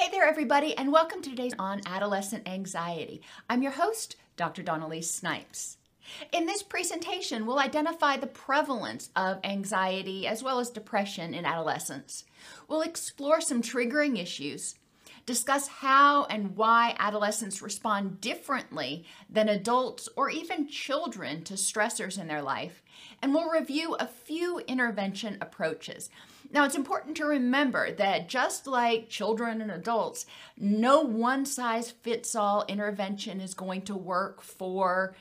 Hey there, everybody, and welcome to today's on adolescent anxiety. I'm your host, Dr. Dawn-Elise Snipes. In this presentation, we'll identify the prevalence of anxiety as well as depression in adolescents. We'll explore some triggering issues, discuss how and why adolescents respond differently than adults or even children to stressors in their life, and we'll review a few intervention approaches. Now, it's important to remember that just like children and adults, no one size fits all intervention is going to work for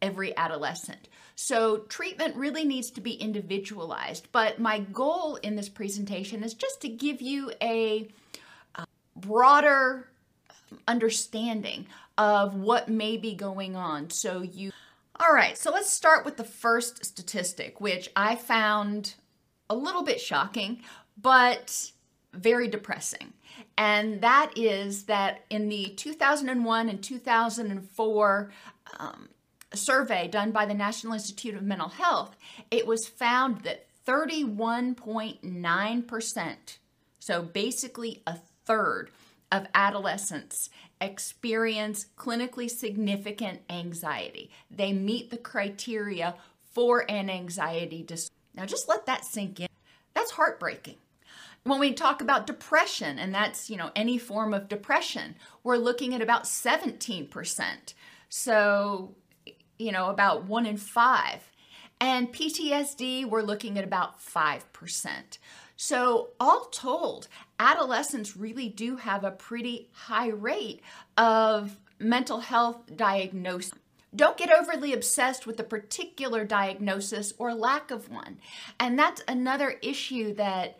every adolescent. So, treatment really needs to be individualized. But my goal in this presentation is just to give you a, a broader understanding of what may be going on. So, you all right, so let's start with the first statistic, which I found a little bit shocking, but very depressing. And that is that in the 2001 and 2004 um, survey done by the National Institute of Mental Health, it was found that 31.9%, so basically a third of adolescents experience clinically significant anxiety. They meet the criteria for an anxiety disorder. Now, just let that sink in. That's heartbreaking. When we talk about depression, and that's, you know, any form of depression, we're looking at about 17%. So, you know, about one in five. And PTSD, we're looking at about 5%. So, all told, adolescents really do have a pretty high rate of mental health diagnosis. Don't get overly obsessed with a particular diagnosis or lack of one. And that's another issue that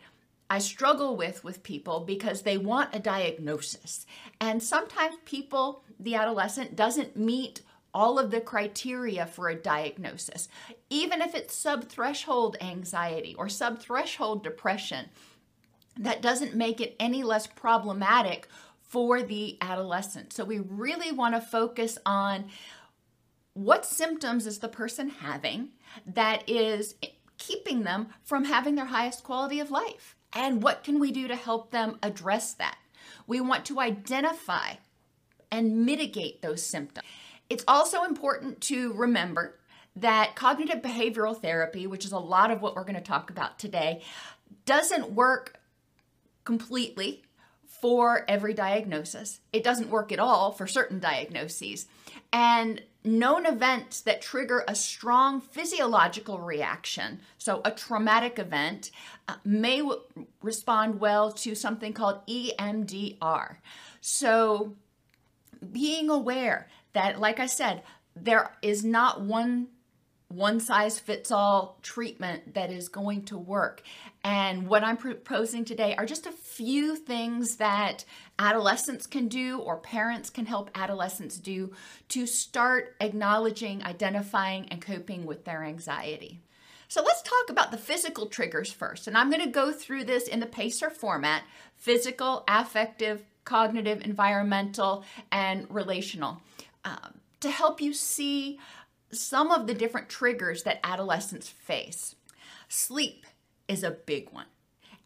I struggle with with people because they want a diagnosis. And sometimes people, the adolescent, doesn't meet all of the criteria for a diagnosis. Even if it's subthreshold anxiety or subthreshold depression, that doesn't make it any less problematic for the adolescent. So we really want to focus on what symptoms is the person having that is keeping them from having their highest quality of life? And what can we do to help them address that? We want to identify and mitigate those symptoms. It's also important to remember that cognitive behavioral therapy, which is a lot of what we're going to talk about today, doesn't work completely for every diagnosis. It doesn't work at all for certain diagnoses. And known events that trigger a strong physiological reaction, so a traumatic event, uh, may w- respond well to something called EMDR. So, being aware that, like I said, there is not one one size fits all treatment that is going to work. And what I'm proposing today are just a few things that adolescents can do or parents can help adolescents do to start acknowledging, identifying, and coping with their anxiety. So let's talk about the physical triggers first. And I'm going to go through this in the PACER format physical, affective, cognitive, environmental, and relational um, to help you see some of the different triggers that adolescents face. Sleep is a big one.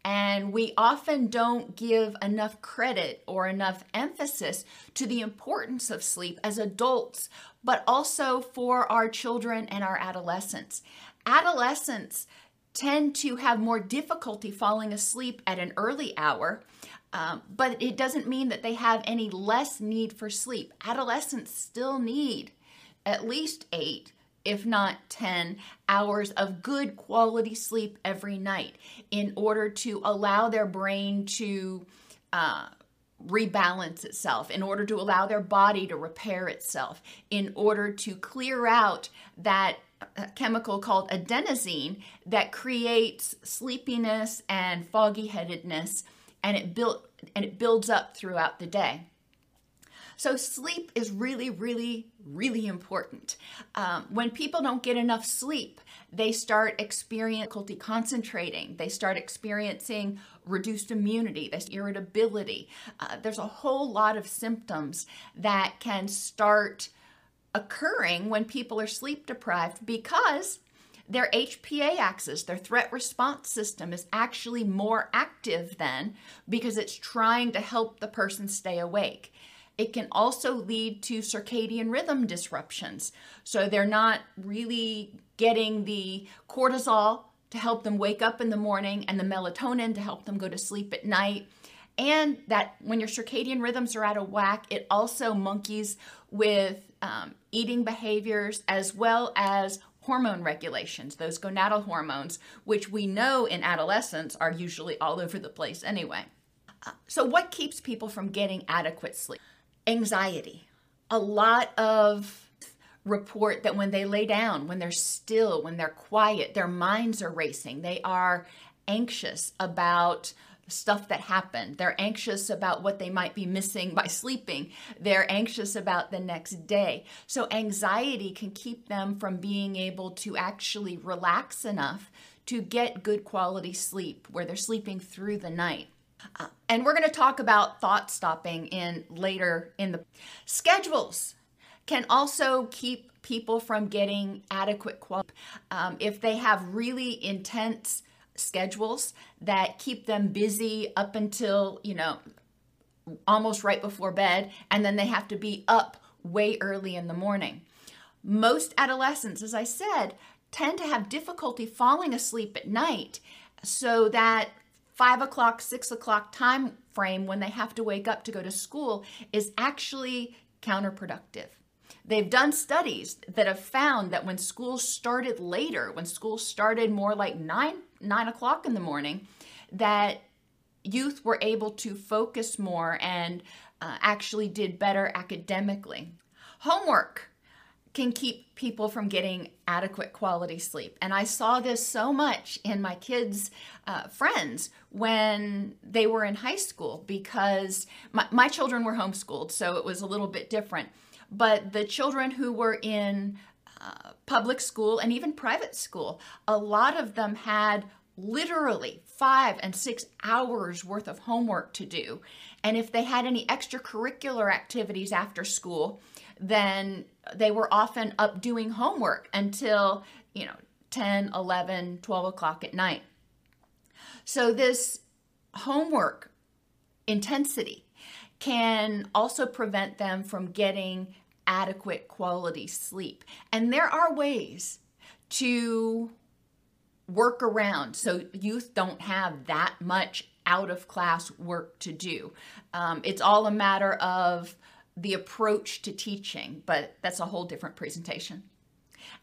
And we often don't give enough credit or enough emphasis to the importance of sleep as adults, but also for our children and our adolescents. Adolescents tend to have more difficulty falling asleep at an early hour. Um, but it doesn't mean that they have any less need for sleep. Adolescents still need at least eight, if not 10 hours of good quality sleep every night in order to allow their brain to uh, rebalance itself, in order to allow their body to repair itself, in order to clear out that chemical called adenosine that creates sleepiness and foggy headedness and it built and it builds up throughout the day so sleep is really really really important. Um, when people don't get enough sleep they start experiencing difficulty concentrating. They start experiencing reduced immunity. There's irritability. Uh, there's a whole lot of symptoms that can start occurring when people are sleep deprived because their HPA axis, their threat response system, is actually more active then because it's trying to help the person stay awake. It can also lead to circadian rhythm disruptions. So they're not really getting the cortisol to help them wake up in the morning and the melatonin to help them go to sleep at night. And that when your circadian rhythms are out of whack, it also monkeys with um, eating behaviors as well as hormone regulations, those gonadal hormones, which we know in adolescence are usually all over the place anyway. Uh, so, what keeps people from getting adequate sleep? Anxiety. A lot of report that when they lay down, when they're still, when they're quiet, their minds are racing. They are anxious about stuff that happened. They're anxious about what they might be missing by sleeping. They're anxious about the next day. So, anxiety can keep them from being able to actually relax enough to get good quality sleep where they're sleeping through the night. Uh, and we're going to talk about thought stopping in later in the schedules can also keep people from getting adequate quality. Um, if they have really intense schedules that keep them busy up until, you know, almost right before bed, and then they have to be up way early in the morning. Most adolescents, as I said, tend to have difficulty falling asleep at night, so that five o'clock, six o'clock time frame when they have to wake up to go to school is actually counterproductive. They've done studies that have found that when schools started later, when schools started more like nine nine o'clock in the morning, that youth were able to focus more and uh, actually did better academically. Homework can keep people from getting adequate quality sleep. And I saw this so much in my kids' uh, friends when they were in high school because my, my children were homeschooled, so it was a little bit different. But the children who were in uh, public school and even private school, a lot of them had literally five and six hours worth of homework to do. And if they had any extracurricular activities after school, then they were often up doing homework until, you know, 10, 11, 12 o'clock at night. So, this homework intensity can also prevent them from getting adequate quality sleep. And there are ways to work around so youth don't have that much out of class work to do. Um, it's all a matter of the approach to teaching, but that's a whole different presentation.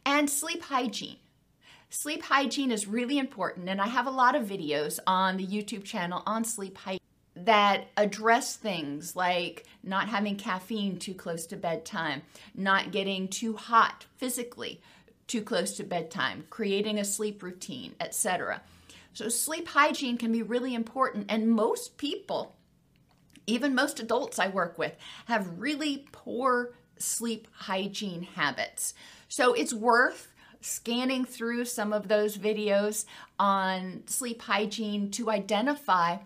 And sleep hygiene. Sleep hygiene is really important, and I have a lot of videos on the YouTube channel on sleep hygiene that address things like not having caffeine too close to bedtime, not getting too hot physically too close to bedtime, creating a sleep routine, etc. So, sleep hygiene can be really important, and most people, even most adults I work with, have really poor sleep hygiene habits. So, it's worth scanning through some of those videos on sleep hygiene to identify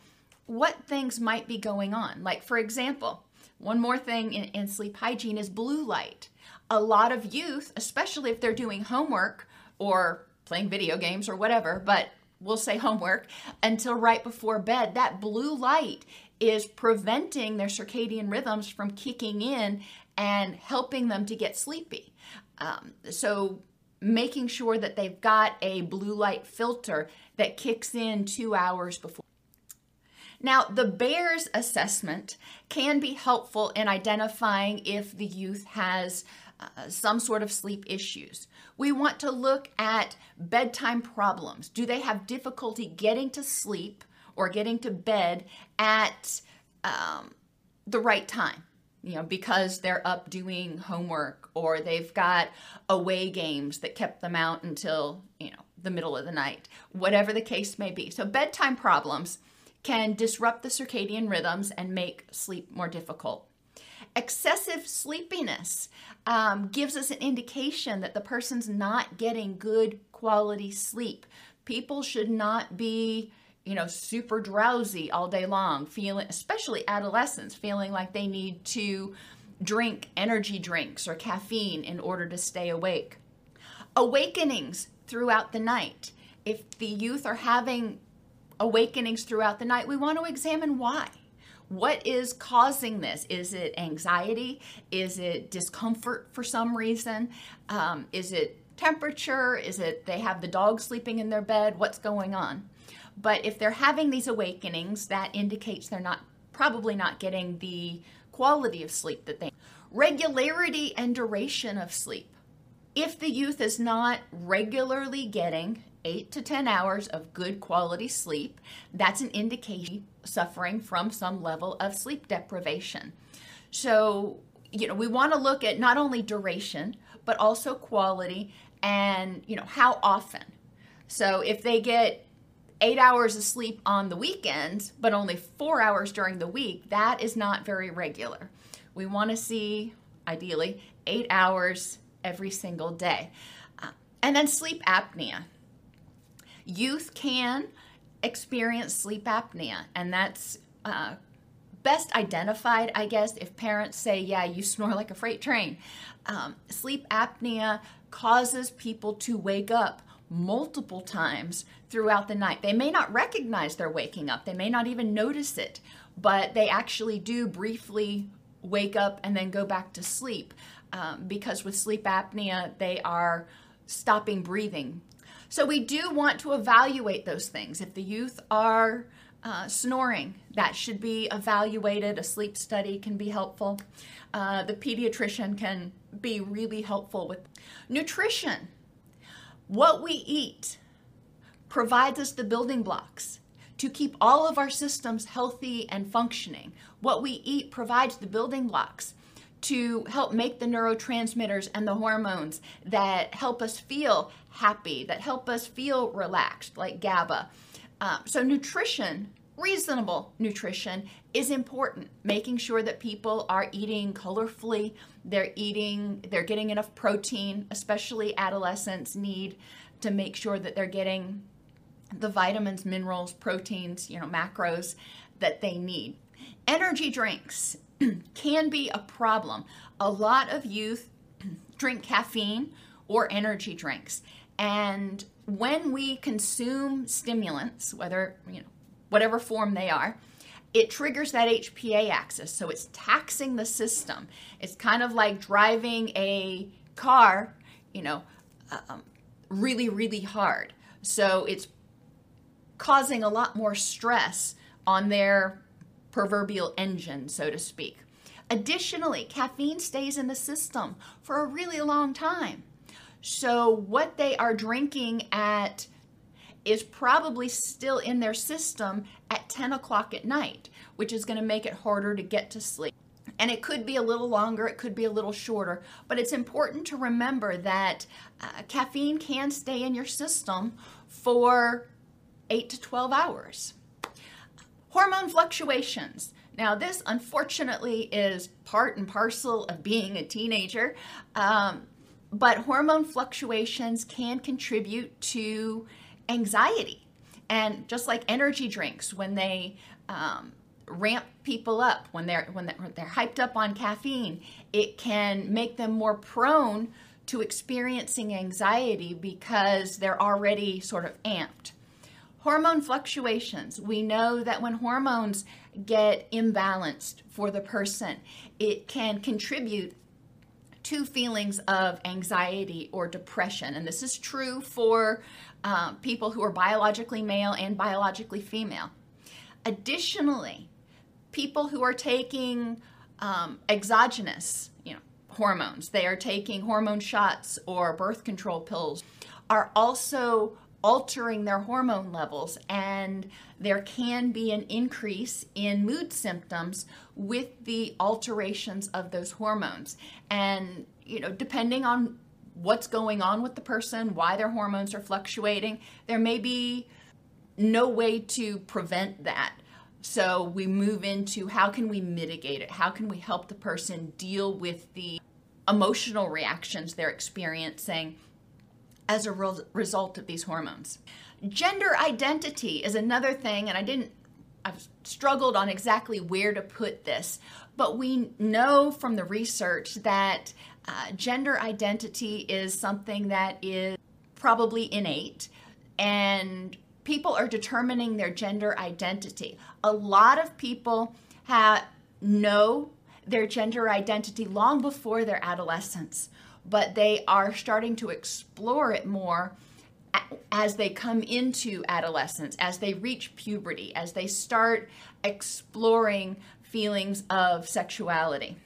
what things might be going on. Like, for example, one more thing in, in, sleep hygiene is blue light. A lot of youth, especially if they're doing homework or playing video games or whatever, but we'll say homework, until right before bed, that blue light is preventing their circadian rhythms from kicking in and helping them to get sleepy. Um, so, making sure that they've got a blue light filter that kicks in two hours before. Now, the BEARS assessment can be helpful in identifying if the youth has uh, some sort of sleep issues. We want to look at bedtime problems. Do they have difficulty getting to sleep or getting to bed at um, the right time? You know, because they're up doing homework or they've got away games that kept them out until, you know, the middle of the night, whatever the case may be. So, bedtime problems can disrupt the circadian rhythms and make sleep more difficult. Excessive sleepiness um, gives us an indication that the person's not getting good quality sleep. People should not be, you know, super drowsy all day long, feeling, especially adolescents, feeling like they need to drink energy drinks or caffeine in order to stay awake. Awakenings throughout the night. If the youth are having awakenings throughout the night, we want to examine why. What is causing this? Is it anxiety? Is it discomfort for some reason? Um, is it temperature? Is it they have the dog sleeping in their bed? What's going on? But if they're having these awakenings, that indicates they're not probably not getting the quality of sleep that they regularity and duration of sleep. If the youth is not regularly getting eight to 10 hours of good quality sleep, that's an indication suffering from some level of sleep deprivation. So, you know, we want to look at not only duration, but also quality and, you know, how often. So, if they get eight hours of sleep on the weekends, but only four hours during the week, that is not very regular. We want to see, ideally, eight hours every single day. Uh, and then sleep apnea. Youth can experience sleep apnea, and that's uh, best identified, I guess, if parents say, Yeah, you snore like a freight train. Um, sleep apnea causes people to wake up multiple times throughout the night. They may not recognize they're waking up, they may not even notice it, but they actually do briefly wake up and then go back to sleep um, because with sleep apnea, they are stopping breathing so we do want to evaluate those things. If the youth are uh, snoring, that should be evaluated. A sleep study can be helpful. Uh, the pediatrician can be really helpful with nutrition. What we eat provides us the building blocks to keep all of our systems healthy and functioning. What we eat provides the building blocks to help make the neurotransmitters and the hormones that help us feel happy, that help us feel relaxed, like GABA. Uh, so, nutrition, reasonable nutrition, is important. Making sure that people are eating colorfully, they're eating, they're getting enough protein, especially adolescents need to make sure that they're getting the vitamins, minerals, proteins, you know, macros that they need. Energy drinks can be a problem. A lot of youth drink caffeine or energy drinks. And when we consume stimulants, whether, you know, whatever form they are, it triggers that HPA axis. So it's taxing the system. It's kind of like driving a car, you know, um, really, really hard. So it's causing a lot more stress on their proverbial engine, so to speak. Additionally, caffeine stays in the system for a really long time. So, what they are drinking at is probably still in their system at 10 o'clock at night, which is going to make it harder to get to sleep. And it could be a little longer, it could be a little shorter, but it's important to remember that uh, caffeine can stay in your system for 8 to 12 hours. Hormone fluctuations. Now, this unfortunately is part and parcel of being a teenager, um, but hormone fluctuations can contribute to anxiety. And just like energy drinks, when they um, ramp people up, when they're when they're hyped up on caffeine, it can make them more prone to experiencing anxiety because they're already sort of amped. Hormone fluctuations. We know that when hormones get imbalanced for the person, it can contribute to feelings of anxiety or depression. And this is true for uh, people who are biologically male and biologically female. Additionally, people who are taking um, exogenous, you know, hormones, they are taking hormone shots or birth control pills, are also altering their hormone levels and there can be an increase in mood symptoms with the alterations of those hormones and you know depending on what's going on with the person why their hormones are fluctuating. There may be no way to prevent that. So we move into how can we mitigate it? How can we help the person deal with the emotional reactions they're experiencing as a re- result of these hormones. Gender identity is another thing, and I didn't, I've struggled on exactly where to put this, but we know from the research that uh, gender identity is something that is probably innate, and people are determining their gender identity. A lot of people have know their gender identity long before their adolescence but they are starting to explore it more as they come into adolescence, as they reach puberty, as they start exploring feelings of sexuality.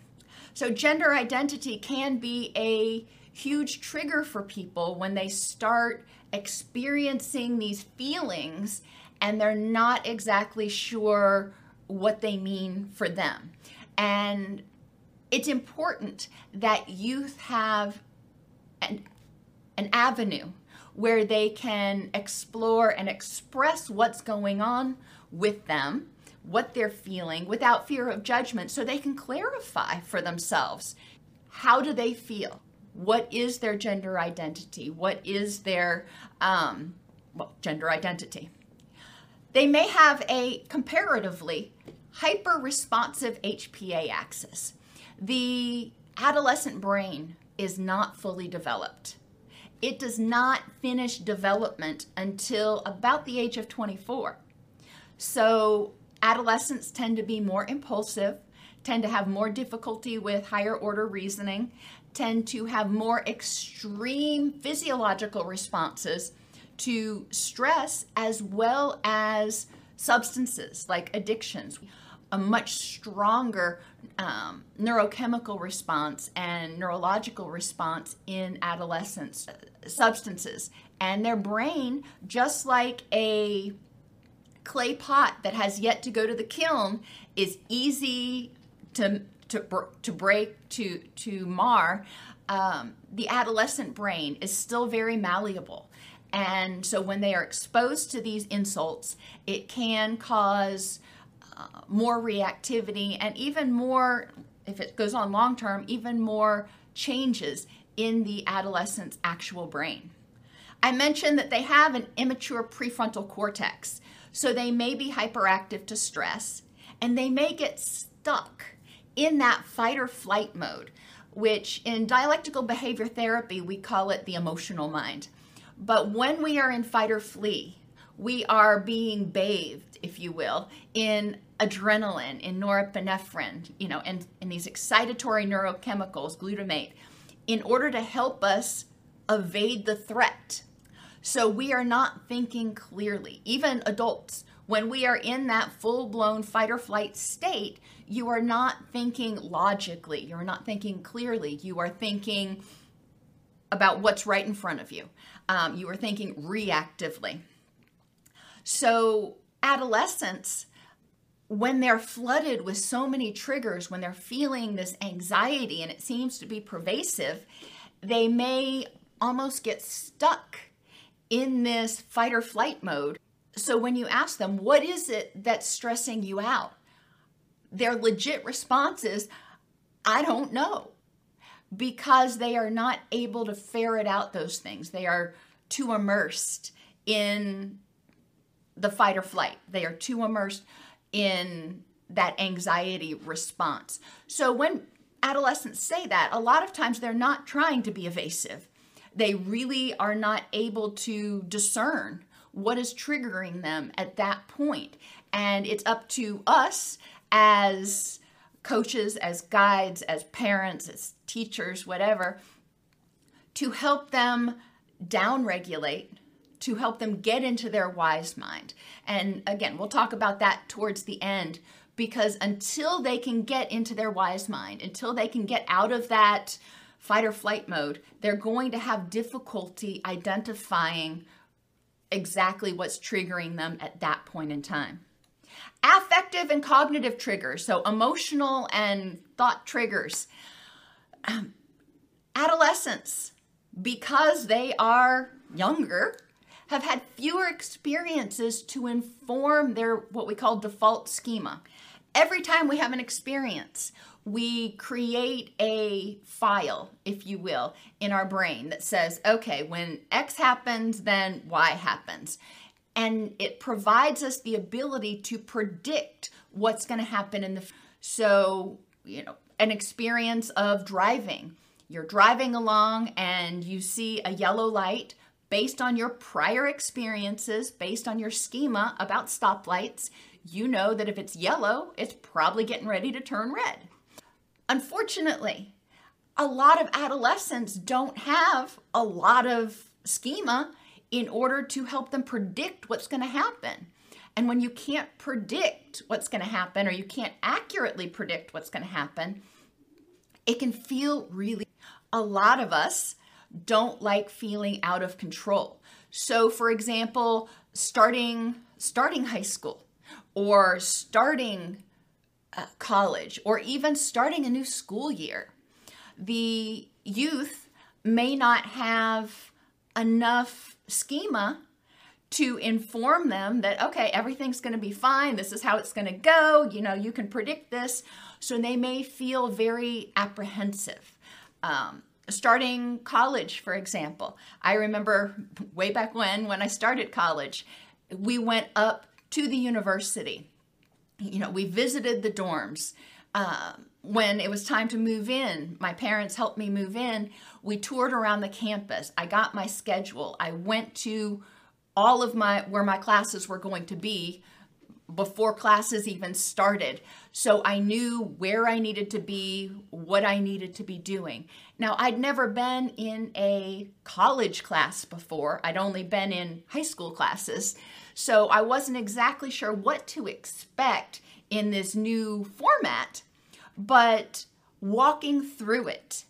So, gender identity can be a huge trigger for people when they start experiencing these feelings and they're not exactly sure what they mean for them. And it's important that youth have an, an avenue where they can explore and express what's going on with them, what they're feeling without fear of judgment, so they can clarify for themselves how do they feel? What is their gender identity? What is their um, well, gender identity? They may have a comparatively hyper responsive HPA axis the adolescent brain is not fully developed. It does not finish development until about the age of 24. So, adolescents tend to be more impulsive, tend to have more difficulty with higher order reasoning, tend to have more extreme physiological responses to stress as well as substances like addictions. A much stronger um, neurochemical response and neurological response in adolescents substances. And their brain just like a clay pot that has yet to go to the kiln is easy to to, to break to to mar. Um, the adolescent brain is still very malleable. And so when they are exposed to these insults it can cause more reactivity, and even more, if it goes on long term, even more changes in the adolescent's actual brain. I mentioned that they have an immature prefrontal cortex, so they may be hyperactive to stress, and they may get stuck in that fight or flight mode, which in dialectical behavior therapy we call it the emotional mind. But when we are in fight or flee, we are being bathed, if you will, in adrenaline, in norepinephrine, you know, and, and these excitatory neurochemicals, glutamate, in order to help us evade the threat. So we are not thinking clearly. Even adults, when we are in that full blown fight or flight state, you are not thinking logically. You're not thinking clearly. You are thinking about what's right in front of you. Um, you are thinking reactively. So, adolescents, when they're flooded with so many triggers, when they're feeling this anxiety and it seems to be pervasive, they may almost get stuck in this fight or flight mode. So, when you ask them, what is it that's stressing you out? Their legit response is, I don't know, because they are not able to ferret out those things. They are too immersed in the fight or flight. They are too immersed in that anxiety response. So when adolescents say that, a lot of times they're not trying to be evasive. They really are not able to discern what is triggering them at that point. And it's up to us as coaches, as guides, as parents, as teachers, whatever, to help them downregulate, to help them get into their wise mind. And again, we'll talk about that towards the end because until they can get into their wise mind, until they can get out of that fight or flight mode, they're going to have difficulty identifying exactly what's triggering them at that point in time. Affective and cognitive triggers, so emotional and thought triggers. Um, adolescents, because they are younger, have had fewer experiences to inform their what we call default schema. Every time we have an experience, we create a file, if you will, in our brain that says, okay, when X happens, then Y happens. And it provides us the ability to predict what's going to happen in the so, you know, an experience of driving. You're driving along and you see a yellow light based on your prior experiences, based on your schema about stoplights, you know that if it's yellow, it's probably getting ready to turn red. Unfortunately, a lot of adolescents don't have a lot of schema in order to help them predict what's going to happen. And when you can't predict what's going to happen or you can't accurately predict what's going to happen, it can feel really, a lot of us don't like feeling out of control. So for example, starting starting high school or starting uh, college or even starting a new school year, the youth may not have enough schema to inform them that okay everything's going to be fine this is how it's going to go you know you can predict this. So they may feel very apprehensive. Um, starting college for example i remember way back when when i started college we went up to the university you know, we visited the dorms. Um, when it was time to move in, my parents helped me move in. We toured around the campus. I got my schedule. I went to all of my where my classes were going to be before classes even started. So I knew where I needed to be, what I needed to be doing. Now, I'd never been in a college class before. I'd only been in high school classes. So I wasn't exactly sure what to expect in this new format, but walking through it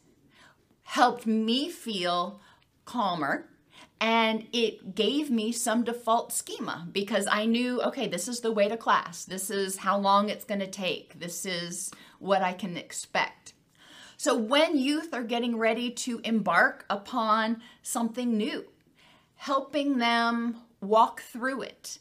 helped me feel calmer and it gave me some default schema because I knew, okay, this is the way to class. This is how long it's going to take. This is what I can expect. So when youth are getting ready to embark upon something new, helping them walk through it.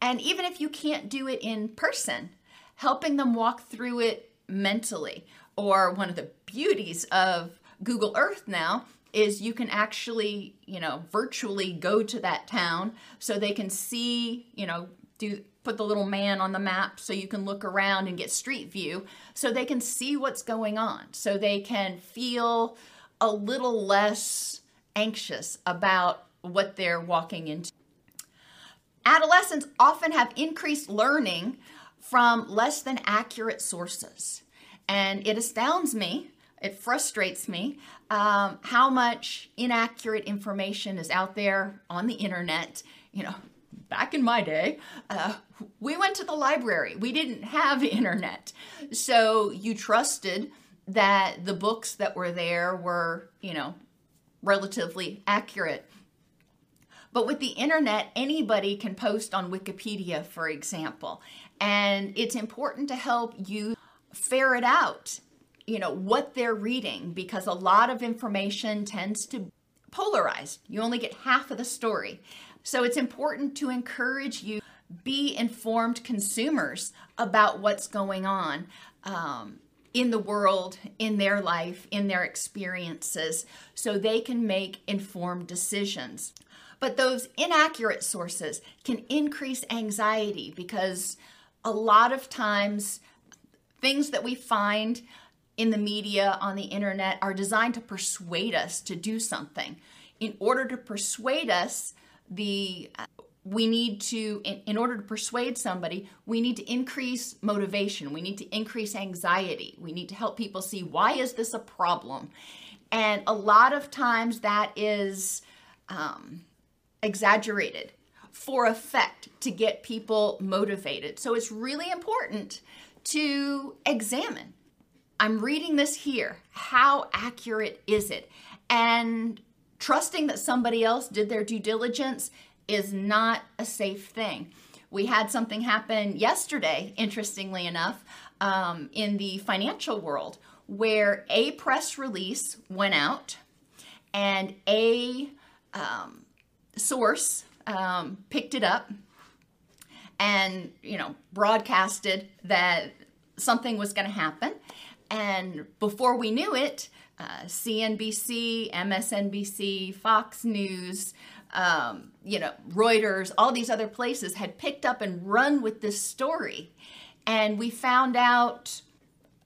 And even if you can't do it in person, helping them walk through it mentally. Or one of the beauties of Google Earth now is you can actually, you know, virtually go to that town so they can see, you know, do put the little man on the map so you can look around and get street view so they can see what's going on. So they can feel a little less anxious about what they're walking into. Adolescents often have increased learning from less than accurate sources. And it astounds me, it frustrates me, um, how much inaccurate information is out there on the internet. You know, back in my day, uh, we went to the library, we didn't have internet. So you trusted that the books that were there were, you know, relatively accurate. But with the internet, anybody can post on Wikipedia, for example. And it's important to help you ferret out, you know, what they're reading because a lot of information tends to polarize. You only get half of the story. So it's important to encourage you be informed consumers about what's going on um, in the world, in their life, in their experiences, so they can make informed decisions. But those inaccurate sources can increase anxiety because a lot of times things that we find in the media, on the internet, are designed to persuade us to do something. In order to persuade us, the we need to in, order to persuade somebody we need to increase motivation we need to increase anxiety we need to help people see why is this a problem and a lot of times that is um, exaggerated for effect to get people motivated. So it's really important to examine. I'm reading this here. How accurate is it? And trusting that somebody else did their due diligence is not a safe thing. We had something happen yesterday, interestingly enough, um, in the financial world, where a press release went out and a um, source um, picked it up and you know broadcasted that something was going to happen and before we knew it uh, cnbc msnbc fox news um, you know, Reuters, all these other places had picked up and run with this story. And we found out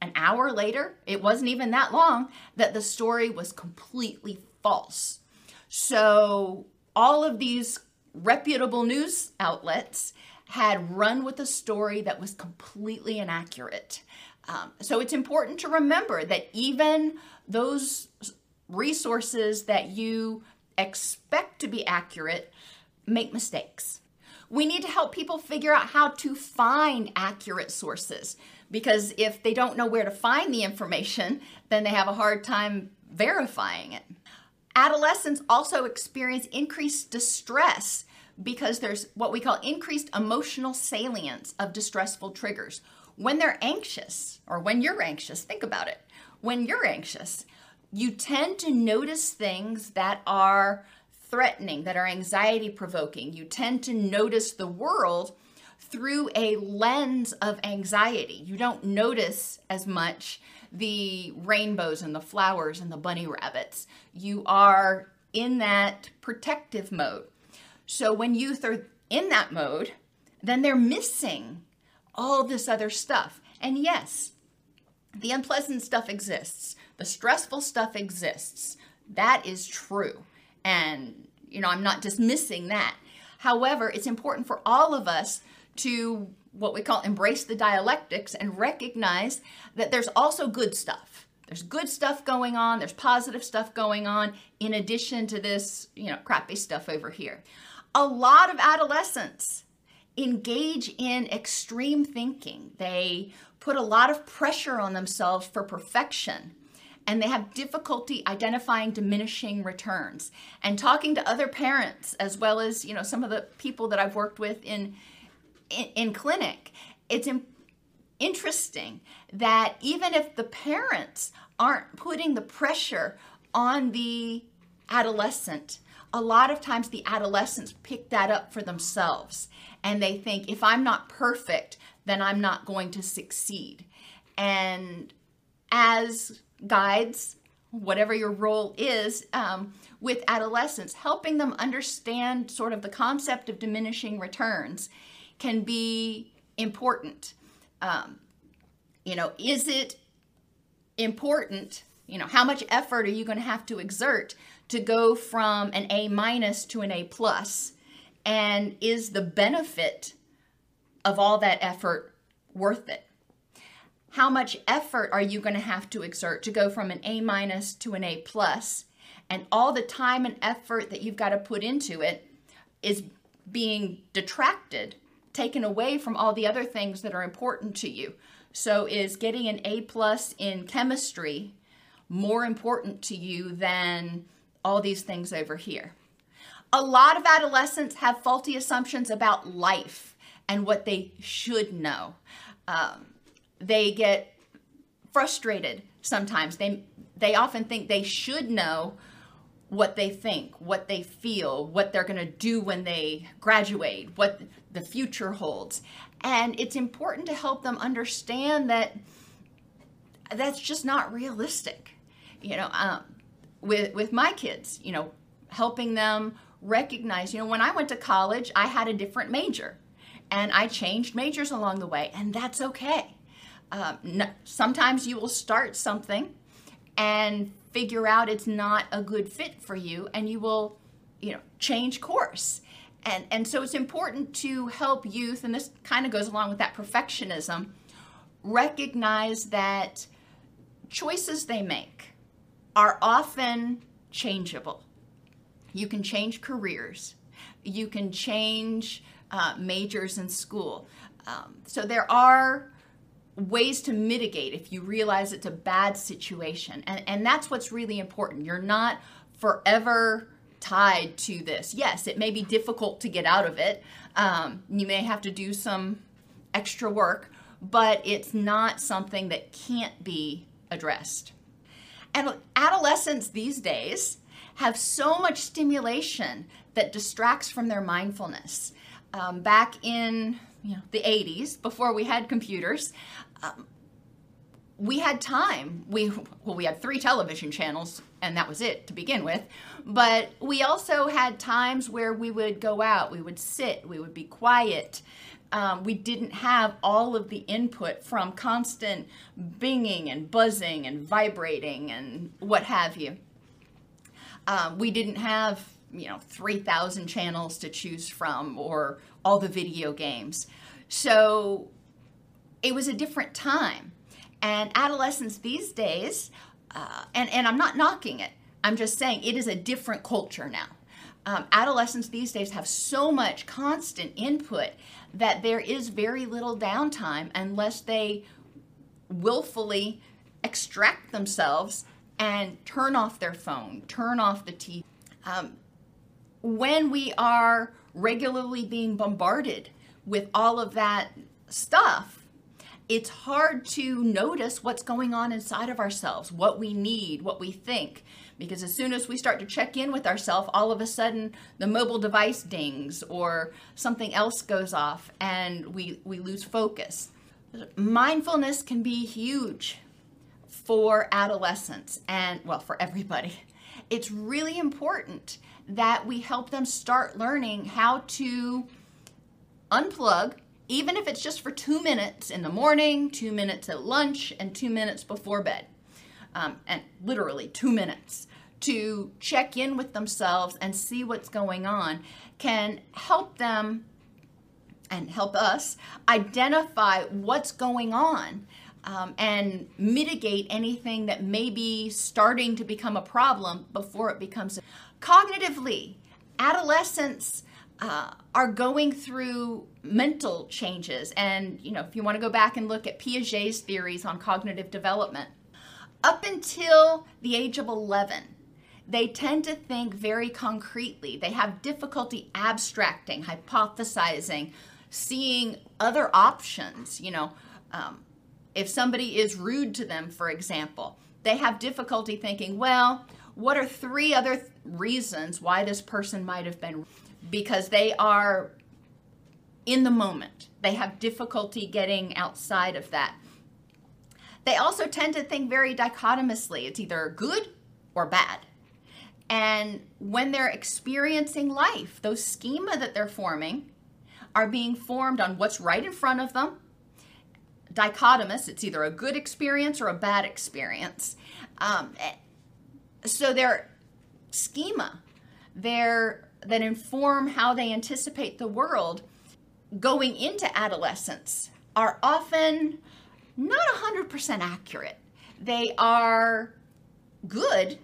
an hour later, it wasn't even that long, that the story was completely false. So all of these reputable news outlets had run with a story that was completely inaccurate. Um, so it's important to remember that even those resources that you expect to be accurate make mistakes. We need to help people figure out how to find accurate sources because if they don't know where to find the information, then they have a hard time verifying it. Adolescents also experience increased distress because there's what we call increased emotional salience of distressful triggers. When they're anxious, or when you're anxious, think about it. When you're anxious, you tend to notice things that are threatening, that are anxiety provoking. You tend to notice the world through a lens of anxiety. You don't notice as much the rainbows and the flowers and the bunny rabbits. You are in that protective mode. So when youth are in that mode, then they're missing all this other stuff. And yes, the unpleasant stuff exists. The stressful stuff exists. That is true. And, you know, I'm not dismissing that. However, it's important for all of us to what we call embrace the dialectics and recognize that there's also good stuff. There's good stuff going on, there's positive stuff going on, in addition to this, you know, crappy stuff over here. A lot of adolescents engage in extreme thinking. They put a lot of pressure on themselves for perfection and they have difficulty identifying diminishing returns and talking to other parents as well as you know some of the people that i've worked with in in, in clinic it's in, interesting that even if the parents aren't putting the pressure on the adolescent a lot of times the adolescents pick that up for themselves and they think if i'm not perfect then i'm not going to succeed. And as guides, whatever your role is, um, with adolescents, helping them understand sort of the concept of diminishing returns can be important. Um, you know, is it important? You know, how much effort are you going to have to exert to go from an A minus to an A plus? And is the benefit of all that effort worth it? how much effort are you going to have to exert to go from an A minus to an A plus, and all the time and effort that you've got to put into it is being detracted, taken away from all the other things that are important to you. So, is getting an A plus in chemistry more important to you than all these things over here? A lot of adolescents have faulty assumptions about life and what they should know. Um, they get frustrated sometimes. They they often think they should know what they think, what they feel, what they're going to do when they graduate, what the future holds. And it's important to help them understand that that's just not realistic. You know, um, with with my kids, you know, helping them recognize, you know, when I went to college, I had a different major and I changed majors along the way, and that's okay. Um, no, sometimes you will start something and figure out it's not a good fit for you, and you will, you know, change course. And, and so it's important to help youth, and this kind of goes along with that perfectionism, recognize that choices they make are often changeable. You can change careers, you can change uh, majors in school. Um, so there are ways to mitigate if you realize it's a bad situation. And, and that's what's really important. You're not forever tied to this. Yes, it may be difficult to get out of it. Um, you may have to do some extra work, but it's not something that can't be addressed. And adolescents these days have so much stimulation that distracts from their mindfulness. Um, back in you know, the 80s, before we had computers, um, we had time. We well, we had three television channels, and that was it to begin with. But we also had times where we would go out, we would sit, we would be quiet. Um, we didn't have all of the input from constant binging and buzzing and vibrating and what have you. Um, we didn't have you know 3,000 channels to choose from or all the video games. So it was a different time. And adolescents these days, uh, and, and I'm not knocking it, I'm just saying it is a different culture now. Um, adolescents these days have so much constant input that there is very little downtime unless they willfully extract themselves and turn off their phone, turn off the TV. Um, when we are regularly being bombarded with all of that stuff, it's hard to notice what's going on inside of ourselves, what we need, what we think. Because as soon as we start to check in with ourselves, all of a sudden the mobile device dings or something else goes off and we, we lose focus. Mindfulness can be huge for adolescents and, well, for everybody. It's really important that we help them start learning how to unplug even if it's just for two minutes in the morning, two minutes at lunch, and two minutes before bed. Um, and literally two minutes to check in with themselves and see what's going on can help them and help us identify what's going on um, and mitigate anything that may be starting to become a problem before it becomes cognitively adolescents uh, are going through mental changes. And, you know, if you want to go back and look at Piaget's theories on cognitive development, up until the age of 11, they tend to think very concretely. They have difficulty abstracting, hypothesizing, seeing other options. You know, um, if somebody is rude to them, for example, they have difficulty thinking, well, what are three other th- reasons why this person might have been because they are in the moment. They have difficulty getting outside of that. They also tend to think very dichotomously. It's either good or bad. And when they're experiencing life, those schema that they're forming are being formed on what's right in front of them. Dichotomous, it's either a good experience or a bad experience. Um, so their schema, their that inform how they anticipate the world going into adolescence are often not 100% accurate. They are good.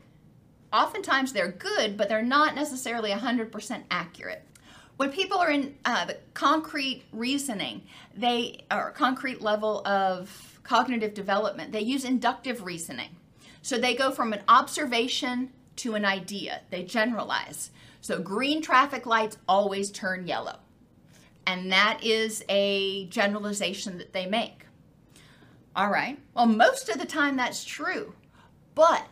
Oftentimes they're good, but they're not necessarily 100% accurate. When people are in uh, the concrete reasoning, they are concrete level of cognitive development, they use inductive reasoning. So they go from an observation to an idea, they generalize. So green traffic lights always turn yellow. And that is a generalization that they make. All right. Well, most of the time that's true. But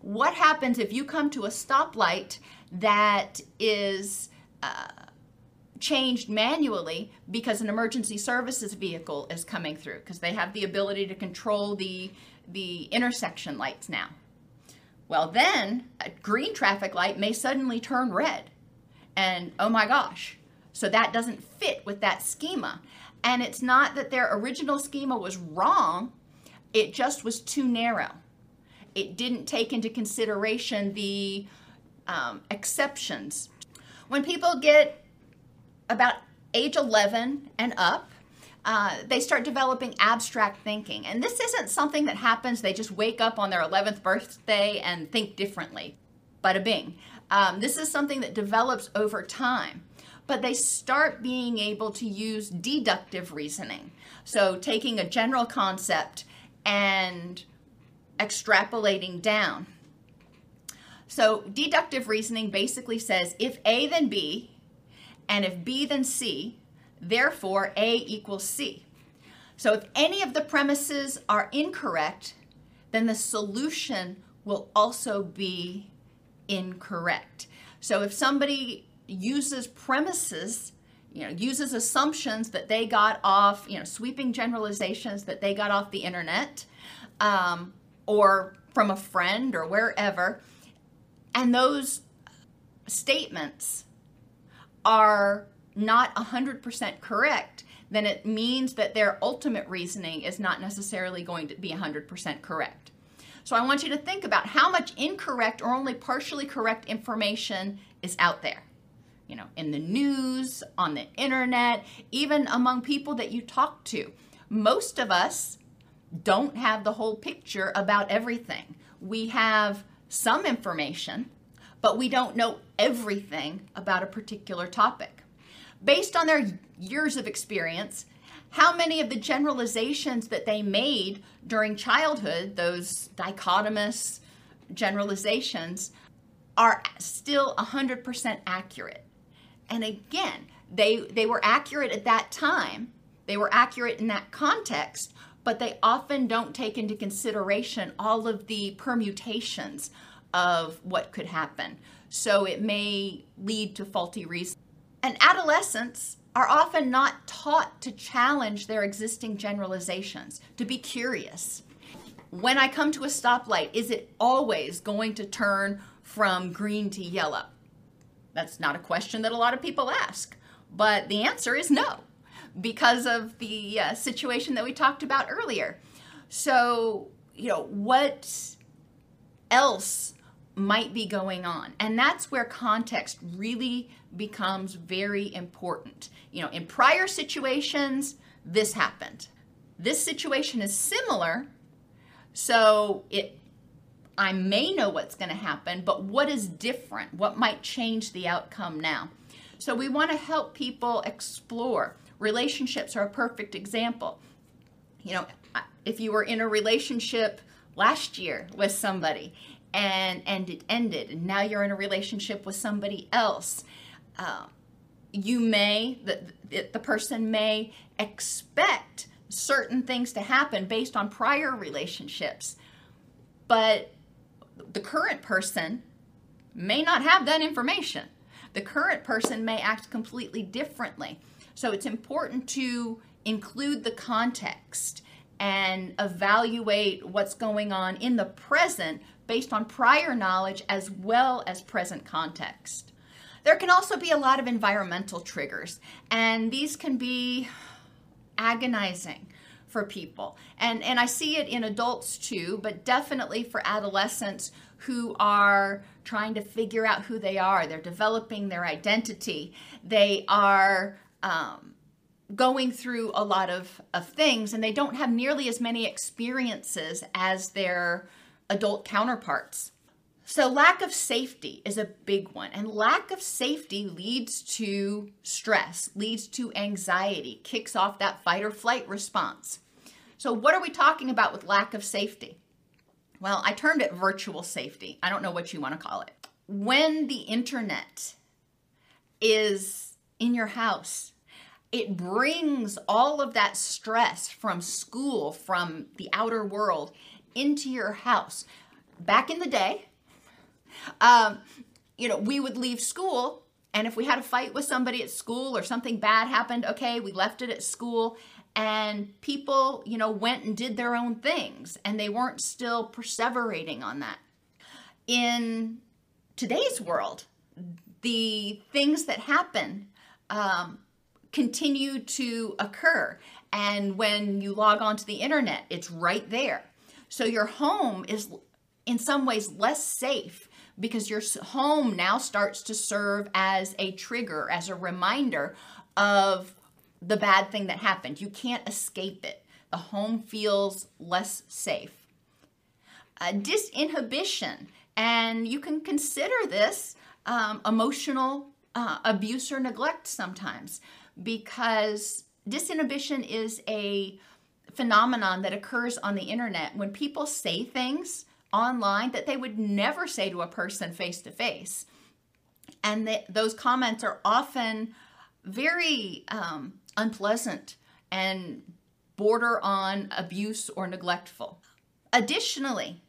what happens if you come to a stoplight that is uh, changed manually because an emergency services vehicle is coming through because they have the ability to control the the intersection lights now. Well, then a green traffic light may suddenly turn red. And oh my gosh, so that doesn't fit with that schema. And it's not that their original schema was wrong, it just was too narrow. It didn't take into consideration the um, exceptions. When people get about age 11 and up, uh, they start developing abstract thinking. And this isn't something that happens, they just wake up on their 11th birthday and think differently. Bada bing. Um, this is something that develops over time. But they start being able to use deductive reasoning. So, taking a general concept and extrapolating down. So, deductive reasoning basically says if A then B, and if B then C, therefore A equals C. So, if any of the premises are incorrect, then the solution will also be incorrect. So, if somebody uses premises, you know, uses assumptions that they got off, you know, sweeping generalizations that they got off the internet, um, or from a friend or wherever, and those statements are not 100% correct, then it means that their ultimate reasoning is not necessarily going to be 100% correct. So I want you to think about how much incorrect or only partially correct information is out there. You know, in the news, on the internet, even among people that you talk to. Most of us don't have the whole picture about everything. We have some information, but we don't know everything about a particular topic. Based on their years of experience, how many of the generalizations that they made during childhood, those dichotomous generalizations, are still 100% accurate? And again, they, they were accurate at that time, they were accurate in that context, but they often don't take into consideration all of the permutations of what could happen. So it may lead to faulty reasoning. And adolescents are often not taught to challenge their existing generalizations, to be curious. When I come to a stoplight, is it always going to turn from green to yellow? That's not a question that a lot of people ask, but the answer is no because of the uh, situation that we talked about earlier. So, you know, what else might be going on? And that's where context really becomes very important. You know, in prior situations, this happened. This situation is similar, so it I may know what's going to happen, but what is different? What might change the outcome now? So we want to help people explore relationships are a perfect example. You know, if you were in a relationship last year with somebody and and it ended, and now you're in a relationship with somebody else, uh, you may the the person may expect certain things to happen based on prior relationships, but the current person may not have that information. The current person may act completely differently. So it's important to include the context and evaluate what's going on in the present based on prior knowledge as well as present context. There can also be a lot of environmental triggers, and these can be agonizing for people. And, and I see it in adults too, but definitely for adolescents who are trying to figure out who they are. They're developing their identity. They are um, going through a lot of, of things and they don't have nearly as many experiences as their adult counterparts. So, lack of safety is a big one, and lack of safety leads to stress, leads to anxiety, kicks off that fight or flight response. So, what are we talking about with lack of safety? Well, I termed it virtual safety. I don't know what you want to call it. When the internet is in your house, it brings all of that stress from school, from the outer world, into your house. Back in the day, um, you know, we would leave school, and if we had a fight with somebody at school or something bad happened, okay, we left it at school, and people, you know, went and did their own things, and they weren't still perseverating on that. In today's world, the things that happen um, continue to occur. And when you log onto the internet, it's right there. So your home is in some ways less safe because your home now starts to serve as a trigger, as a reminder of the bad thing that happened. You can't escape it. The home feels less safe. Uh, disinhibition, and you can consider this um, emotional uh, abuse or neglect sometimes because disinhibition is a phenomenon that occurs on the internet when people say things online that they would never say to a person face to face. And those comments are often very um, unpleasant and border on abuse or neglectful. Additionally,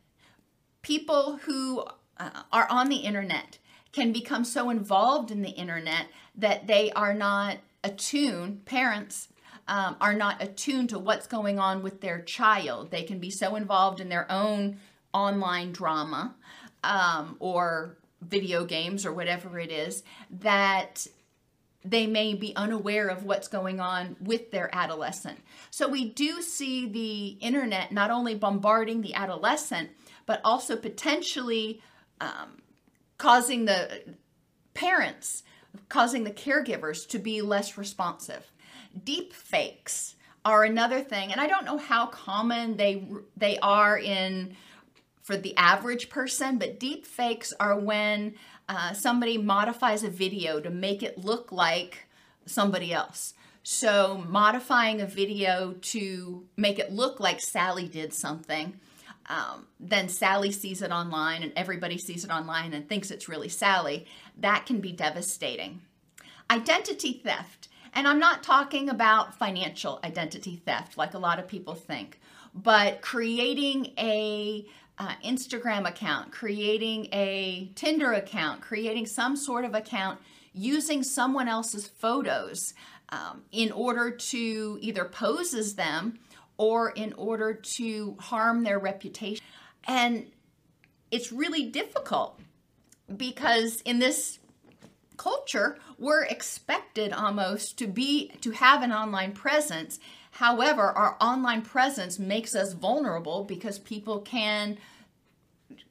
people who uh, are on the internet can become so involved in the internet that they are not attuned, parents um, are not attuned to what's going on with their child. They can be so involved in their own online drama um, or video games or whatever it is that they may be unaware of what's going on with their adolescent. So we do see the internet not only bombarding the adolescent, but also potentially um, causing the parents, causing the caregivers to be less responsive. Deep fakes are another thing, and I don't know how common they they are in for the average person, but deep fakes are when uh, somebody modifies a video to make it look like somebody else. So, modifying a video to make it look like Sally did something, um, then Sally sees it online and everybody sees it online and thinks it's really Sally, that can be devastating. Identity theft. And I'm not talking about financial identity theft like a lot of people think, but creating a uh, Instagram account, creating a Tinder account, creating some sort of account using someone else's photos um, in order to either pose as them or in order to harm their reputation. And it's really difficult because in this culture, we're expected almost to be to have an online presence However, our online presence makes us vulnerable because people can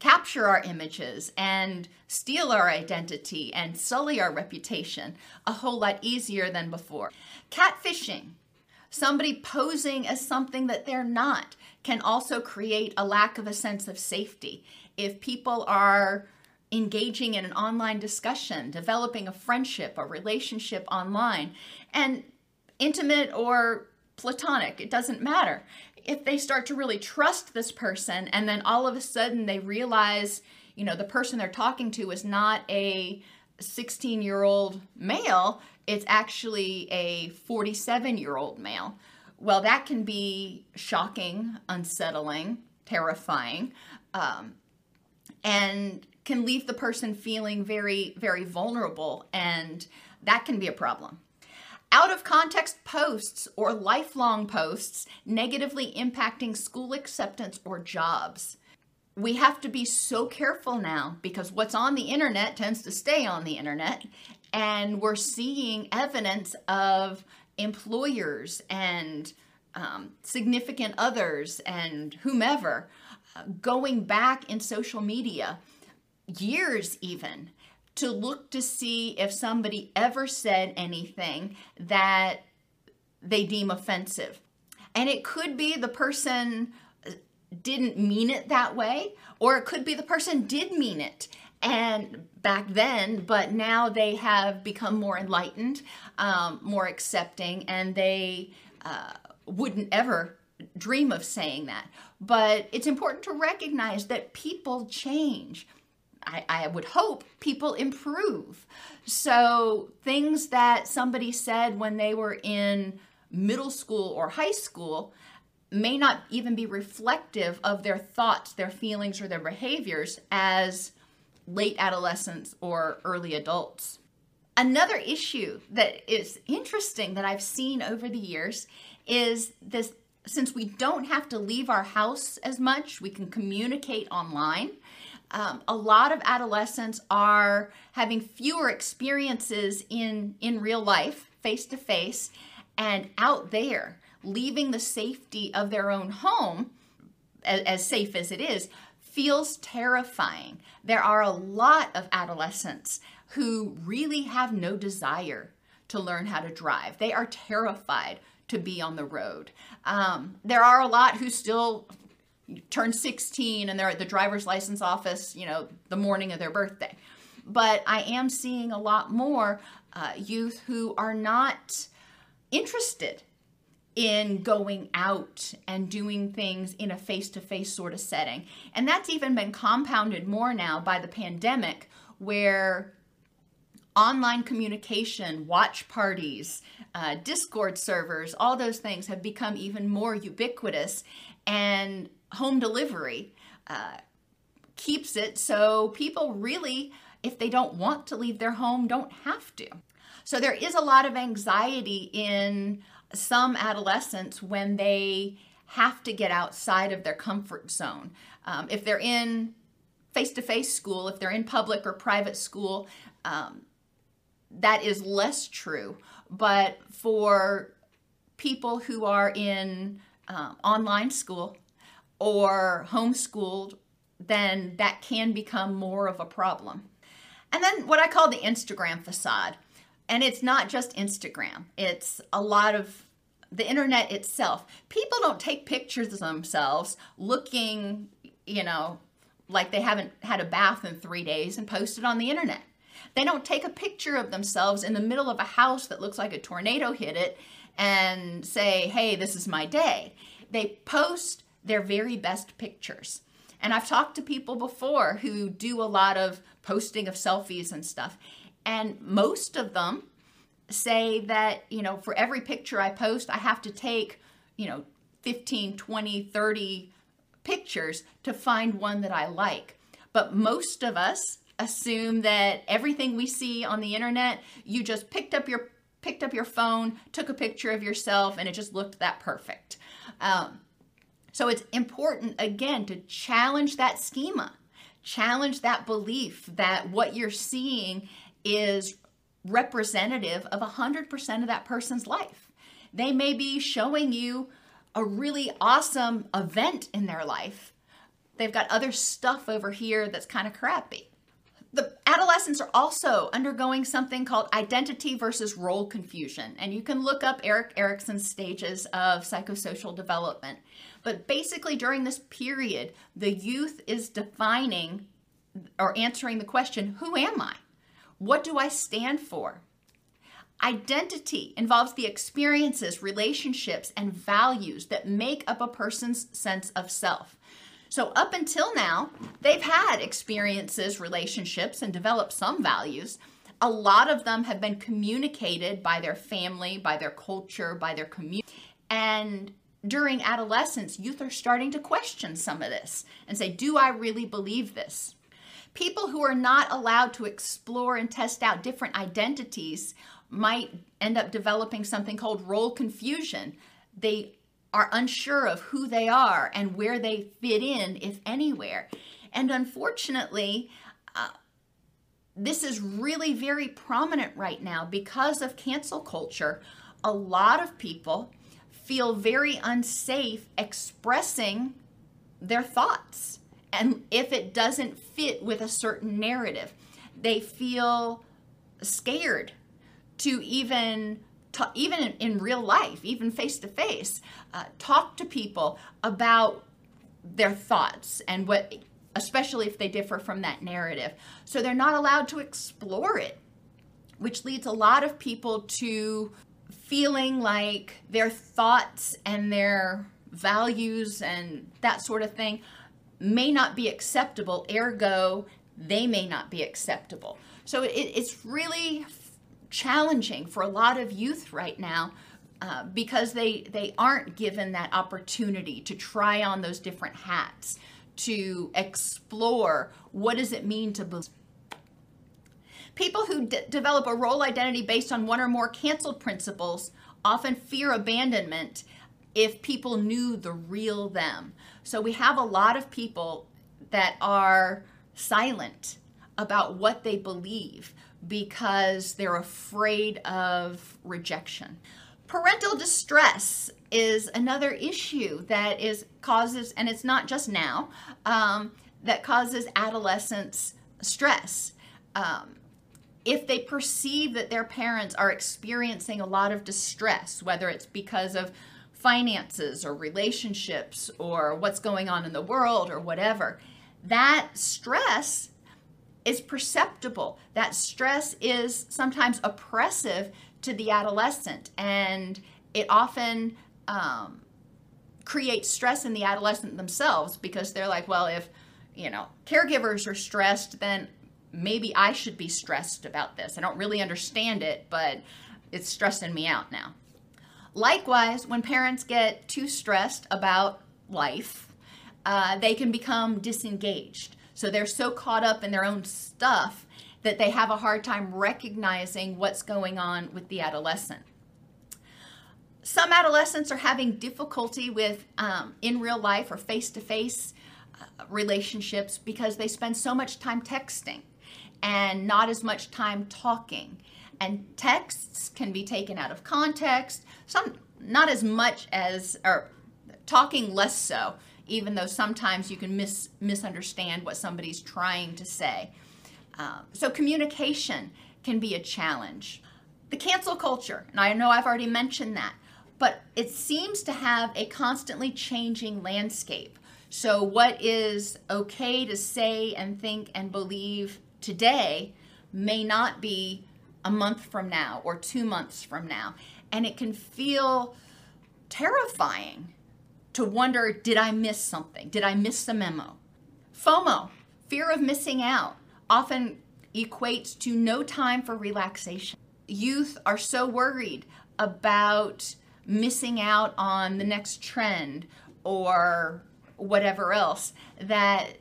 capture our images and steal our identity and sully our reputation a whole lot easier than before. Catfishing, somebody posing as something that they're not, can also create a lack of a sense of safety. If people are engaging in an online discussion, developing a friendship, a relationship online, and intimate or platonic, it doesn't matter. If they start to really trust this person and then all of a sudden they realize, you know, the person they're talking to is not a 16 year old male, it's actually a 47 year old male. Well, that can be shocking, unsettling, terrifying, um, and can leave the person feeling very, very vulnerable, and that can be a problem. Out of context posts or lifelong posts negatively impacting school acceptance or jobs. We have to be so careful now because what's on the internet tends to stay on the internet. And we're seeing evidence of employers and um, significant others and whomever uh, going back in social media, years even, to look to see if somebody ever said anything that they deem offensive. And it could be the person didn't mean it that way, or it could be the person did mean it and back then, but now they have become more enlightened, um, more accepting, and they uh, wouldn't ever dream of saying that. But it's important to recognize that people change. I, I would hope people improve. So things that somebody said when they were in middle school or high school may not even be reflective of their thoughts, their feelings, or their behaviors as late adolescents or early adults. Another issue that is interesting that I've seen over the years is this since we don't have to leave our house as much, we can communicate online um, a lot of adolescents are having fewer experiences in in real life face to face and out there leaving the safety of their own home as, as safe as it is feels terrifying. There are a lot of adolescents who really have no desire to learn how to drive. They are terrified to be on the road. Um, there are a lot who still turn 16 and they're at the driver's license office, you know, the morning of their birthday. But I am seeing a lot more uh, youth who are not interested in going out and doing things in a face to face sort of setting. And that's even been compounded more now by the pandemic, where online communication, watch parties, uh, Discord servers, all those things have become even more ubiquitous. And home delivery uh, keeps it so people really, if they don't want to leave their home, don't have to. So there is a lot of anxiety in some adolescents when they have to get outside of their comfort zone. Um, if they're in face to face school, if they're in public or private school, um, that is less true. But for people who are in uh, online school or homeschooled, then that can become more of a problem. And then what I call the Instagram facade. And it's not just Instagram, it's a lot of the internet itself. People don't take pictures of themselves looking, you know, like they haven't had a bath in three days and post it on the internet. They don't take a picture of themselves in the middle of a house that looks like a tornado hit it and say, hey, this is my day. They post their very best pictures. And I've talked to people before who do a lot of posting of selfies and stuff. And most of them say that, you know, for every picture I post, I have to take, you know, 15, 20, 30 pictures to find one that I like. But most of us assume that everything we see on the internet, you just picked up your picked up your phone, took a picture of yourself, and it just looked that perfect. Um, so it's important again to challenge that schema, challenge that belief that what you're seeing is representative of 100% of that person's life. They may be showing you a really awesome event in their life. They've got other stuff over here that's kind of crappy the adolescents are also undergoing something called identity versus role confusion. And you can look up Erik Erikson's stages of psychosocial development. But basically, during this period, the youth is defining or answering the question Who am I? What do I stand for? Identity involves the experiences, relationships, and values that make up a person's sense of self. So, up until now, they've had experiences, relationships, and developed some values. A lot of them have been communicated by their family, by their culture, by their community. And during adolescence, youth are starting to question some of this and say, Do I really believe this? People who are not allowed to explore and test out different identities might end up developing something called role confusion. They are unsure of who they are and where they fit in, if anywhere. And unfortunately, uh, this is really very prominent right now because of cancel culture. A lot of people feel very unsafe expressing their thoughts. And if it doesn't fit with a certain narrative, they feel scared to even even in, in, real life, even face to face, talk to people about their thoughts and what, especially if they differ from that narrative. So they're not allowed to explore it, which leads a lot of people to feeling like their thoughts and their values and that sort of thing may not be acceptable, ergo, they may not be acceptable. So it, it's really challenging for a lot of youth right now uh, because they they aren't given that opportunity to try on those different hats to explore what does it mean to believe people who d- develop a role identity based on one or more canceled principles often fear abandonment if people knew the real them so we have a lot of people that are silent about what they believe because they're afraid of rejection. Parental distress is another issue that is causes, and it's not just now. Um, that causes adolescents stress. Um, if they perceive that their parents are experiencing a lot of distress, whether it's because of finances or relationships or what's going on in the world or whatever, that stress is perceptible. That stress is sometimes oppressive to the adolescent, and it often um, creates stress in the adolescent themselves because they're like, well, if you know caregivers are stressed, then maybe I should be stressed about this. I don't really understand it, but it's stressing me out now. Likewise, when parents get too stressed about life, uh, they can become disengaged. So they're so caught up in their own stuff that they have a hard time recognizing what's going on with the adolescent. Some adolescents are having difficulty with um, in real life or face to face relationships because they spend so much time texting and not as much time talking. And texts can be taken out of context, some not as much as or talking less so even though sometimes you can mis- misunderstand what somebody's trying to say. Uh, so, communication can be a challenge. The cancel culture, and I know I've already mentioned that, but it seems to have a constantly changing landscape. So, what is okay to say and think and believe today may not be a month from now or two months from now. And it can feel terrifying to wonder did I miss something? Did I miss the memo? FOMO, fear of missing out, often equates to no time for relaxation. Youth are so worried about missing out on the next trend or whatever else that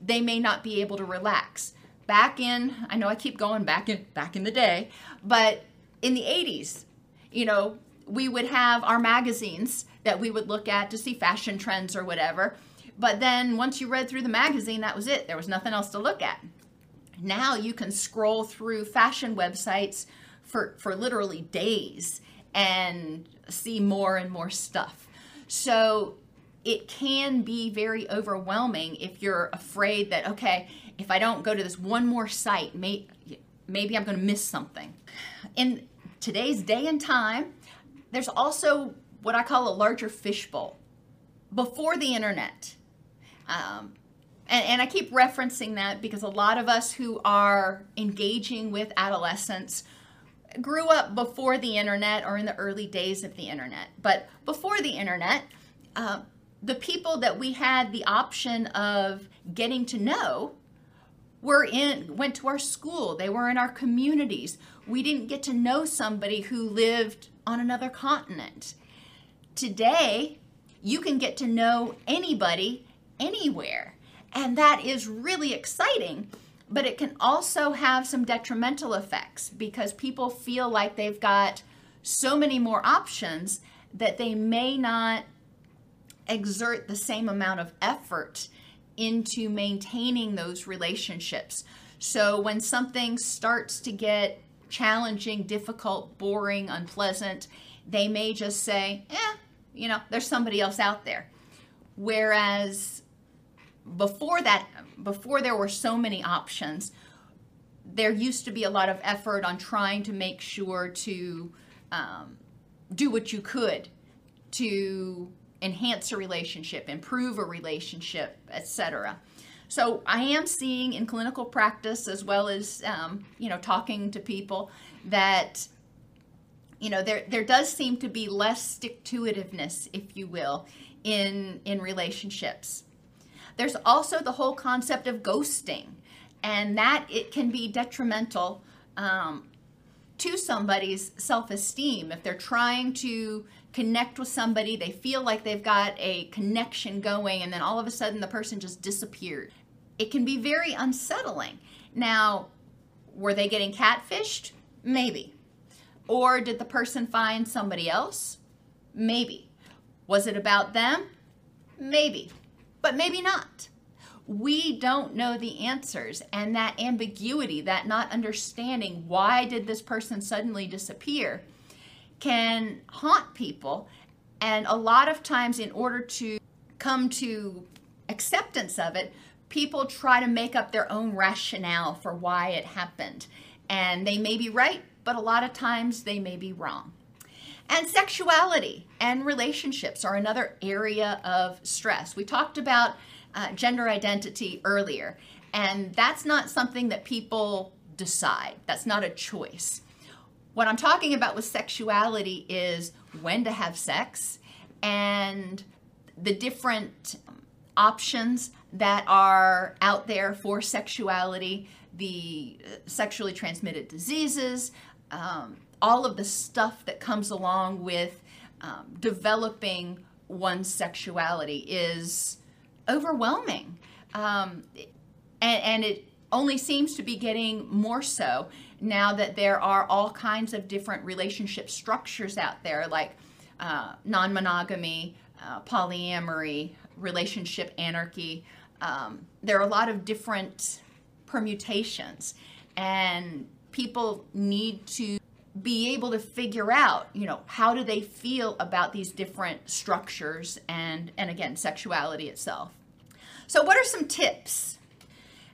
they may not be able to relax. Back in, I know I keep going back in back in the day, but in the 80s, you know, we would have our magazines that we would look at to see fashion trends or whatever. But then once you read through the magazine, that was it. There was nothing else to look at. Now you can scroll through fashion websites for, for literally days and see more and more stuff. So it can be very overwhelming if you're afraid that, okay, if I don't go to this one more site, may, maybe I'm going to miss something. In today's day and time, there's also what I call a larger fishbowl before the internet. Um, and, and I keep referencing that because a lot of us who are engaging with adolescents grew up before the internet or in the early days of the internet. But before the internet, uh, the people that we had the option of getting to know were in went to our school they were in our communities we didn't get to know somebody who lived on another continent Today, you can get to know anybody anywhere. And that is really exciting, but it can also have some detrimental effects because people feel like they've got so many more options that they may not exert the same amount of effort into maintaining those relationships. So when something starts to get challenging, difficult, boring, unpleasant, they may just say, eh, you know, there's somebody else out there. Whereas before that, before there were so many options, there used to be a lot of effort on trying to make sure to um, do what you could to enhance a relationship, improve a relationship, etc. So I am seeing in clinical practice as well as um, you know talking to people that you know there there does seem to be less stick to itiveness if you will in in relationships there's also the whole concept of ghosting and that it can be detrimental um, to somebody's self-esteem if they're trying to connect with somebody they feel like they've got a connection going and then all of a sudden the person just disappeared it can be very unsettling now were they getting catfished maybe or did the person find somebody else? Maybe. Was it about them? Maybe. But maybe not. We don't know the answers, and that ambiguity, that not understanding why did this person suddenly disappear, can haunt people. And a lot of times, in order to come to acceptance of it, people try to make up their own rationale for why it happened. And they may be right, but a lot of times they may be wrong. And sexuality and relationships are another area of stress. We talked about uh, gender identity earlier, and that's not something that people decide, that's not a choice. What I'm talking about with sexuality is when to have sex and the different options that are out there for sexuality, the uh, sexually transmitted diseases, um, all of the stuff that comes along with um, developing one's sexuality is overwhelming. Um, and, and it only seems to be getting more so now that there are all kinds of different relationship structures out there, like uh, non monogamy, uh, polyamory, relationship anarchy. Um, there are a lot of different permutations, and people need to be able to figure out, you know, how do they feel about these different structures and, and again, sexuality itself. So, what are some tips?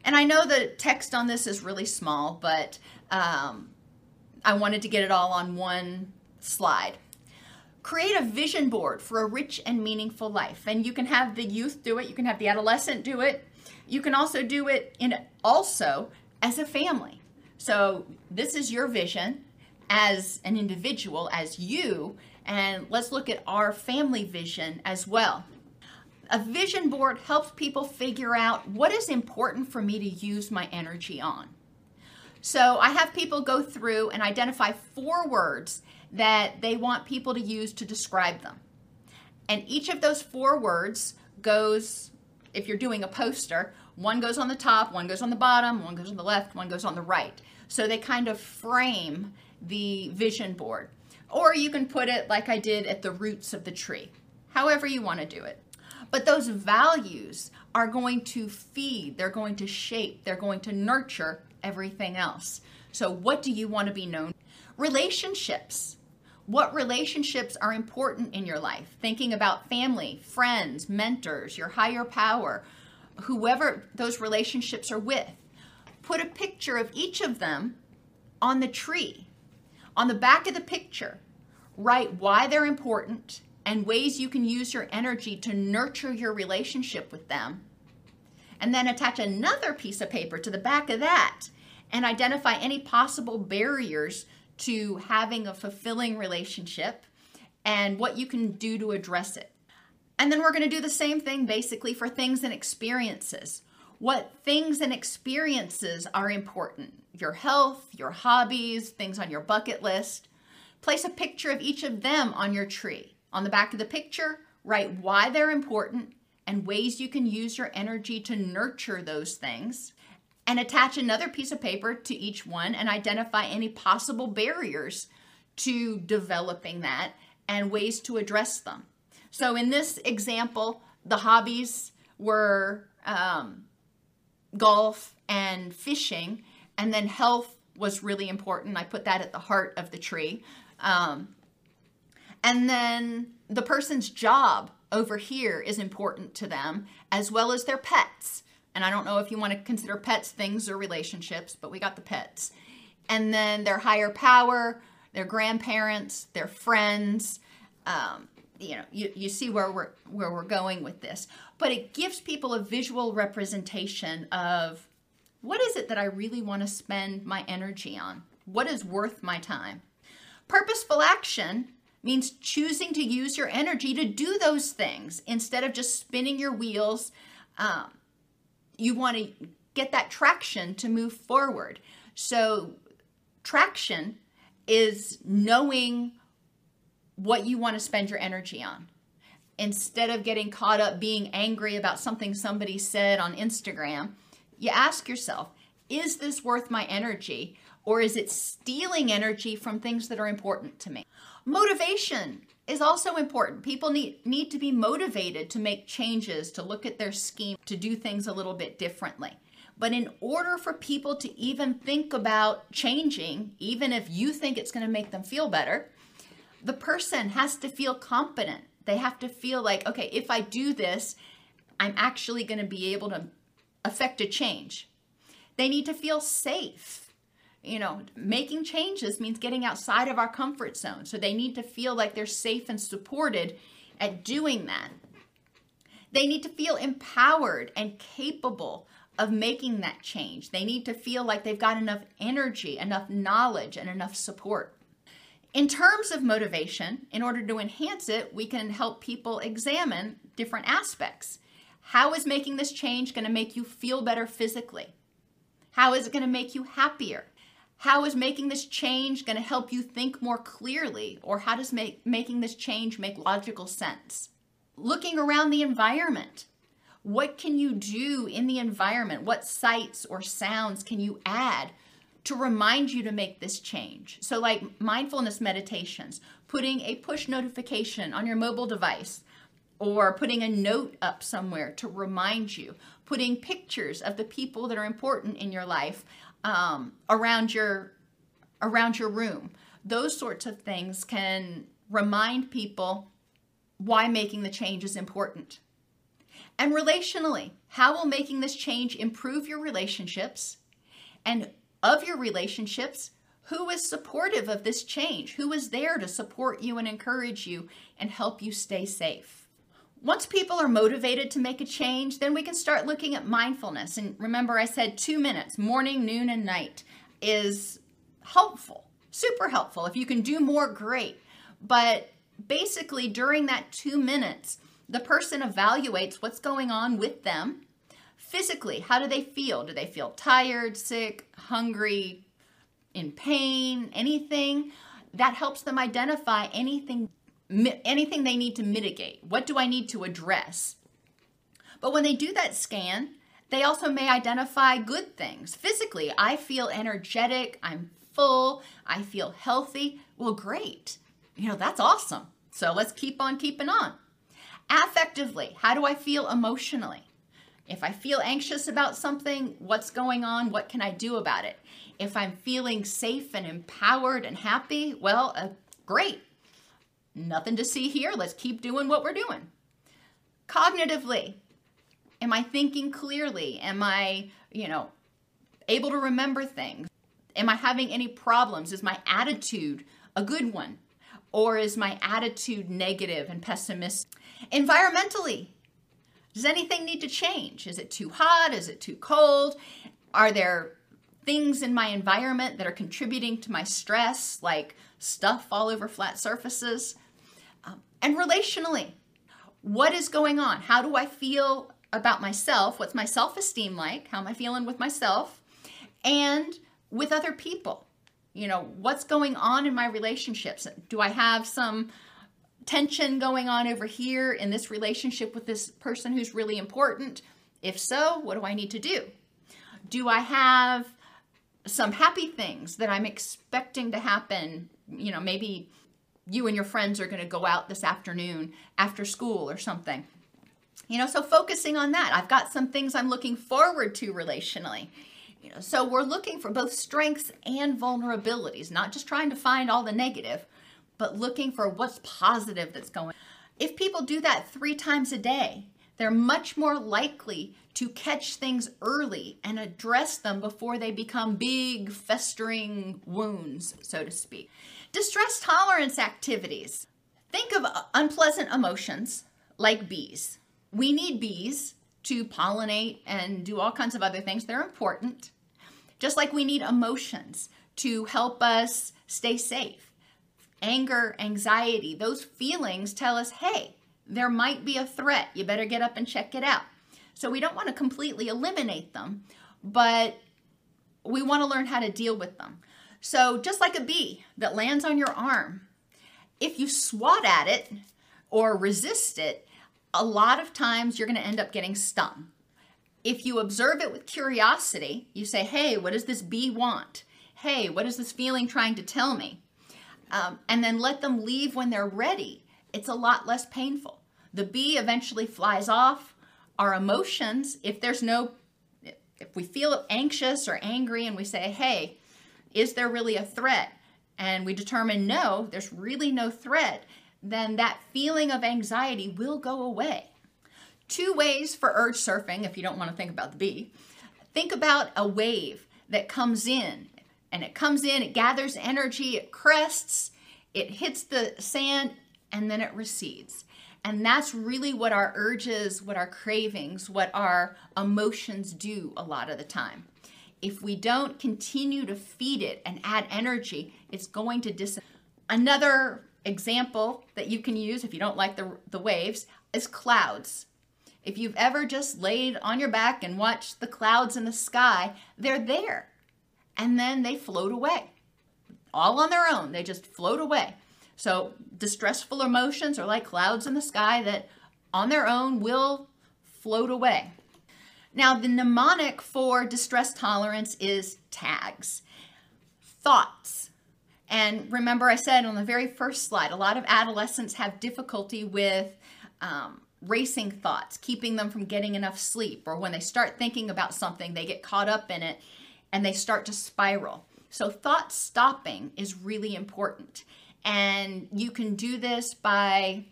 And I know the text on this is really small, but um, I wanted to get it all on one slide. Create a vision board for a rich and meaningful life. And you can have the youth do it, you can have the adolescent do it. You can also do it in also as a family. So this is your vision as an individual, as you, and let's look at our family vision as well. A vision board helps people figure out what is important for me to use my energy on. So I have people go through and identify four words that they want people to use to describe them. And each of those four words goes, if you're doing a poster, one goes on the top, one goes on the bottom, one goes on the left, one goes on the right. So they kind of frame the vision board. Or you can put it like I did at the roots of the tree, however you want to do it. But those values are going to feed, they're going to shape, they're going to nurture everything else. So, what do you want to be known? Relationships. What relationships are important in your life? Thinking about family, friends, mentors, your higher power, whoever those relationships are with. Put a picture of each of them on the tree. On the back of the picture, write why they're important and ways you can use your energy to nurture your relationship with them. And then attach another piece of paper to the back of that and identify any possible barriers to having a fulfilling relationship and what you can do to address it. And then we're going to do the same thing basically for things and experiences. What things and experiences are important? Your health, your hobbies, things on your bucket list. Place a picture of each of them on your tree. On the back of the picture, write why they're important and ways you can use your energy to nurture those things. And attach another piece of paper to each one and identify any possible barriers to developing that and ways to address them. So, in this example, the hobbies were um, golf and fishing, and then health was really important. I put that at the heart of the tree. Um, and then the person's job over here is important to them, as well as their pets. And I don't know if you want to consider pets things or relationships, but we got the pets. And then their higher power, their grandparents, their friends. Um, you know, you, you see where we're where we're going with this. But it gives people a visual representation of what is it that I really want to spend my energy on? What is worth my time? Purposeful action means choosing to use your energy to do those things instead of just spinning your wheels. Um, you want to get that traction to move forward. So, traction is knowing what you want to spend your energy on. Instead of getting caught up being angry about something somebody said on Instagram, you ask yourself, is this worth my energy? Or is it stealing energy from things that are important to me? Motivation is also important. People need, need to be motivated to make changes, to look at their scheme, to do things a little bit differently. But in order for people to even think about changing, even if you think it's going to make them feel better, the person has to feel competent. They have to feel like, okay, if I do this, I'm actually going to be able to affect a change. They need to feel safe. You know, making changes means getting outside of our comfort zone. So they need to feel like they're safe and supported at doing that. They need to feel empowered and capable of making that change. They need to feel like they've got enough energy, enough knowledge, and enough support. In terms of motivation, in order to enhance it, we can help people examine different aspects. How is making this change going to make you feel better physically? How is it going to make you happier? How is making this change going to help you think more clearly? Or how does make, making this change make logical sense? Looking around the environment. What can you do in the environment? What sights or sounds can you add to remind you to make this change? So, like mindfulness meditations, putting a push notification on your mobile device or putting a note up somewhere to remind you, putting pictures of the people that are important in your life um, around your around your room. Those sorts of things can remind people why making the change is important. And relationally, how will making this change improve your relationships? And of your relationships, who is supportive of this change? Who is there to support you and encourage you and help you stay safe? Once people are motivated to make a change, then we can start looking at mindfulness. And remember, I said two minutes, morning, noon, and night, is helpful, super helpful. If you can do more, great. But basically, during that two minutes, the person evaluates what's going on with them physically. How do they feel? Do they feel tired, sick, hungry, in pain, anything? That helps them identify anything anything they need to mitigate. What do I need to address? But when they do that scan, they also may identify good things. Physically, I feel energetic, I'm full, I feel healthy. Well, great. You know, that's awesome. So let's keep on keeping on. Affectively, how do I feel emotionally? If I feel anxious about something, what's going on? What can I do about it? If I'm feeling safe and empowered and happy, well, uh, great. Nothing to see here. Let's keep doing what we're doing. Cognitively, am I thinking clearly? Am I, you know, able to remember things? Am I having any problems? Is my attitude a good one? Or is my attitude negative and pessimistic? Environmentally, does anything need to change? Is it too hot? Is it too cold? Are there things in my environment that are contributing to my stress, like stuff all over flat surfaces? Um, and relationally, what is going on? How do I feel about myself? What's my self esteem like? How am I feeling with myself? And with other people? You know, what's going on in my relationships? Do I have some tension going on over here in this relationship with this person who's really important? If so, what do I need to do? Do I have some happy things that I'm expecting to happen? You know, maybe you and your friends are going to go out this afternoon after school or something. You know, so focusing on that. I've got some things I'm looking forward to relationally. You know, so we're looking for both strengths and vulnerabilities, not just trying to find all the negative, but looking for what's positive that's going. If people do that 3 times a day, they're much more likely to catch things early and address them before they become big, festering wounds, so to speak. Distress tolerance activities. Think of uh, unpleasant emotions like bees. We need bees to pollinate and do all kinds of other things. They're important. Just like we need emotions to help us stay safe. Anger, anxiety, those feelings tell us, hey, there might be a threat. You better get up and check it out. So we don't want to completely eliminate them, but we want to learn how to deal with them. So just like a bee that lands on your arm, if you swat at it or resist it, a lot of times you're going to end up getting stung. If you observe it with curiosity, you say, hey, what does this bee want? Hey, what is this feeling trying to tell me? Um, and then let them leave when they're ready. It's a lot less painful. The bee eventually flies off. Our emotions, if there's no, if we feel anxious or angry and we say, hey, is there really a threat? And we determine no, there's really no threat, then that feeling of anxiety will go away. Two ways for urge surfing if you don't want to think about the bee. Think about a wave that comes in and it comes in, it gathers energy, it crests, it hits the sand, and then it recedes. And that's really what our urges, what our cravings, what our emotions do a lot of the time. If we don't continue to feed it and add energy, it's going to dis. Another example that you can use if you don't like the, the waves is clouds. If you've ever just laid on your back and watched the clouds in the sky, they're there and then they float away all on their own. They just float away. So, distressful emotions are like clouds in the sky that on their own will float away. Now, the mnemonic for distress tolerance is tags, thoughts. And remember, I said on the very first slide, a lot of adolescents have difficulty with um, racing thoughts, keeping them from getting enough sleep, or when they start thinking about something, they get caught up in it and they start to spiral. So, thought stopping is really important. And you can do this by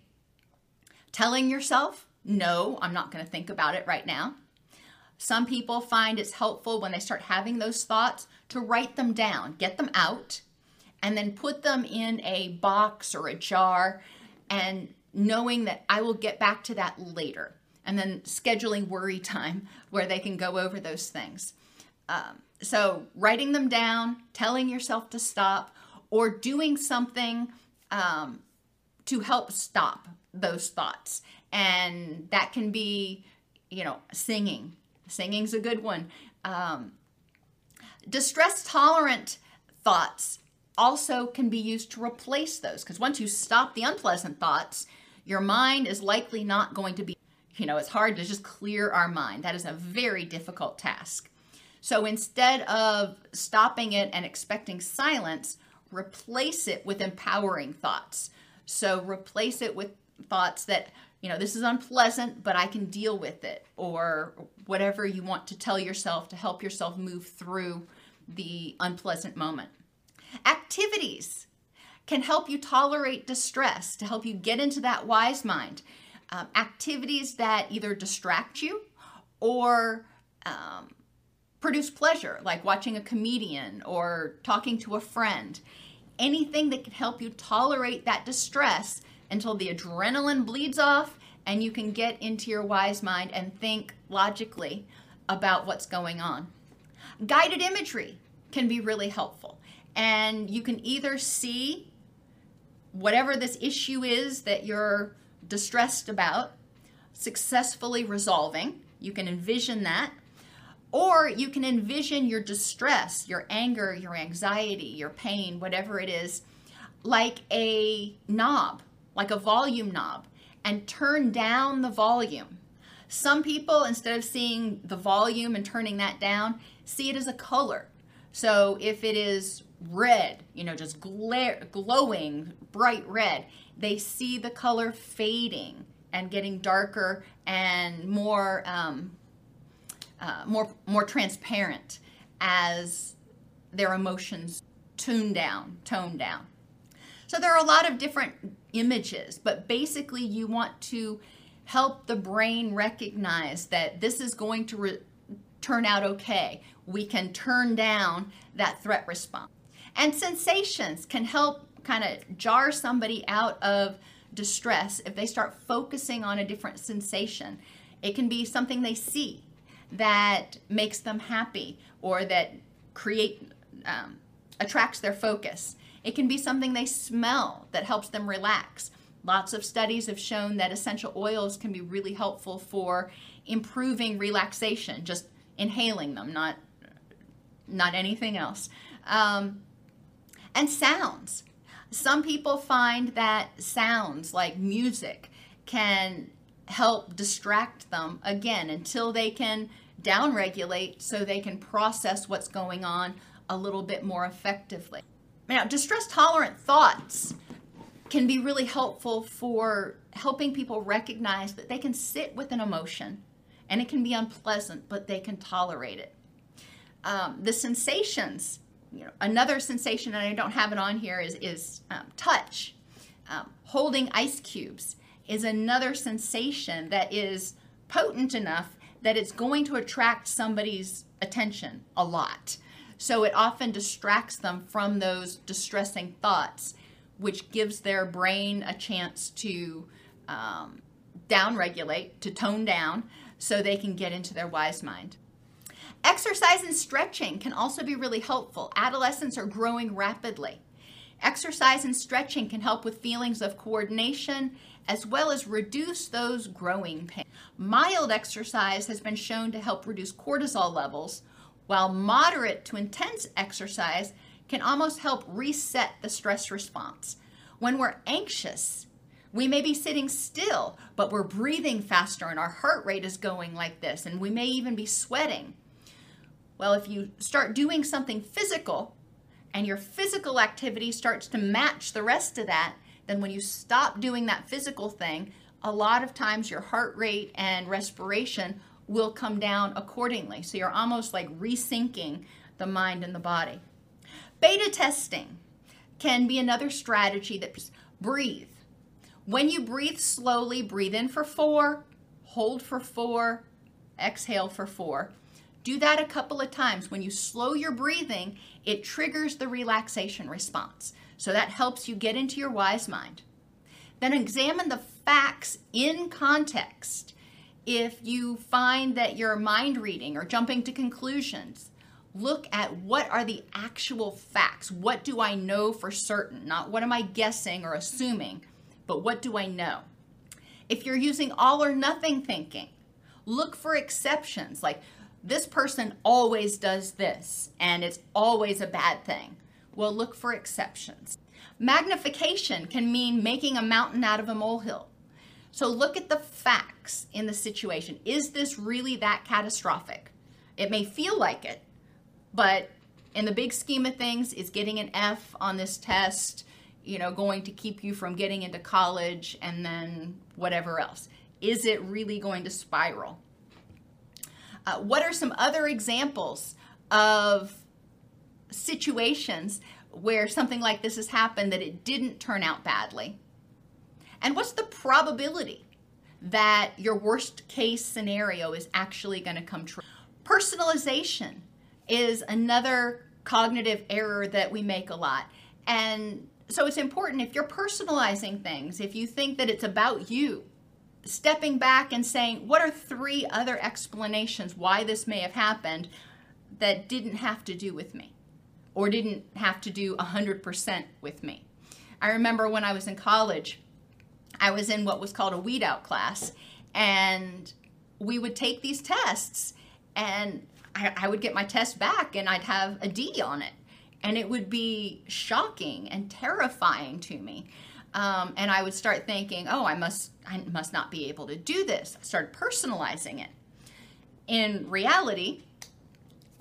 telling yourself, no, I'm not going to think about it right now. Some people find it's helpful when they start having those thoughts to write them down, get them out, and then put them in a box or a jar and knowing that I will get back to that later. And then scheduling worry time where they can go over those things. Um, so, writing them down, telling yourself to stop, or doing something um, to help stop those thoughts. And that can be, you know, singing. Singing's a good one. Um, distress tolerant thoughts also can be used to replace those because once you stop the unpleasant thoughts, your mind is likely not going to be, you know, it's hard to just clear our mind. That is a very difficult task. So instead of stopping it and expecting silence, replace it with empowering thoughts. So replace it with thoughts that, you know, this is unpleasant, but I can deal with it, or whatever you want to tell yourself to help yourself move through the unpleasant moment. Activities can help you tolerate distress, to help you get into that wise mind. Um, activities that either distract you or um, produce pleasure, like watching a comedian or talking to a friend. Anything that can help you tolerate that distress until the adrenaline bleeds off and you can get into your wise mind and think logically about what's going on. Guided imagery can be really helpful. And you can either see whatever this issue is that you're distressed about successfully resolving. You can envision that or you can envision your distress, your anger, your anxiety, your pain, whatever it is, like a knob, like a volume knob, and turn down the volume. Some people, instead of seeing the volume and turning that down, see it as a color. So if it is red, you know, just glare, glowing, bright red, they see the color fading and getting darker and more um, uh, more more transparent as their emotions tune down, tone down. So there are a lot of different images, but basically you want to help the brain recognize that this is going to re- turn out okay. We can turn down that threat response. And sensations can help kind of jar somebody out of distress if they start focusing on a different sensation. It can be something they see that makes them happy or that create um, attracts their focus. It can be something they smell that helps them relax. Lots of studies have shown that essential oils can be really helpful for improving relaxation, just inhaling them, not not anything else. Um, and sounds. Some people find that sounds like music can help distract them again until they can downregulate so they can process what's going on a little bit more effectively. Now, distress tolerant thoughts can be really helpful for helping people recognize that they can sit with an emotion and it can be unpleasant, but they can tolerate it. Um, the sensations, you know, another sensation, and I don't have it on here, is, is um, touch. Um, holding ice cubes is another sensation that is potent enough that it's going to attract somebody's attention a lot. So it often distracts them from those distressing thoughts, which gives their brain a chance to um, downregulate, to tone down, so they can get into their wise mind. Exercise and stretching can also be really helpful. Adolescents are growing rapidly. Exercise and stretching can help with feelings of coordination as well as reduce those growing pains. Mild exercise has been shown to help reduce cortisol levels, while moderate to intense exercise can almost help reset the stress response. When we're anxious, we may be sitting still, but we're breathing faster and our heart rate is going like this, and we may even be sweating. Well, if you start doing something physical and your physical activity starts to match the rest of that, then when you stop doing that physical thing, a lot of times your heart rate and respiration will come down accordingly. So you're almost like resyncing the mind and the body. Beta testing can be another strategy that breathe. When you breathe slowly, breathe in for four, hold for four, exhale for four. Do that a couple of times. When you slow your breathing, it triggers the relaxation response. So that helps you get into your wise mind. Then examine the facts in context. If you find that you're mind reading or jumping to conclusions, look at what are the actual facts. What do I know for certain? Not what am I guessing or assuming, but what do I know? If you're using all or nothing thinking, look for exceptions like this person always does this and it's always a bad thing. Well, look for exceptions. Magnification can mean making a mountain out of a molehill. So look at the facts in the situation. Is this really that catastrophic? It may feel like it, but in the big scheme of things, is getting an F on this test, you know, going to keep you from getting into college and then whatever else? Is it really going to spiral? Uh, what are some other examples of situations where something like this has happened that it didn't turn out badly? And what's the probability that your worst case scenario is actually going to come true? Personalization is another cognitive error that we make a lot. And so it's important if you're personalizing things, if you think that it's about you, stepping back and saying, what are three other explanations why this may have happened that didn't have to do with me or didn't have to do 100% with me? I remember when I was in college, I was in what was called a weed out class, and we would take these tests, and I, I would get my test back, and I'd have a D on it. And it would be shocking and terrifying to me. Um, and I would start thinking, oh, I must, I must not be able to do this. I started personalizing it. In reality,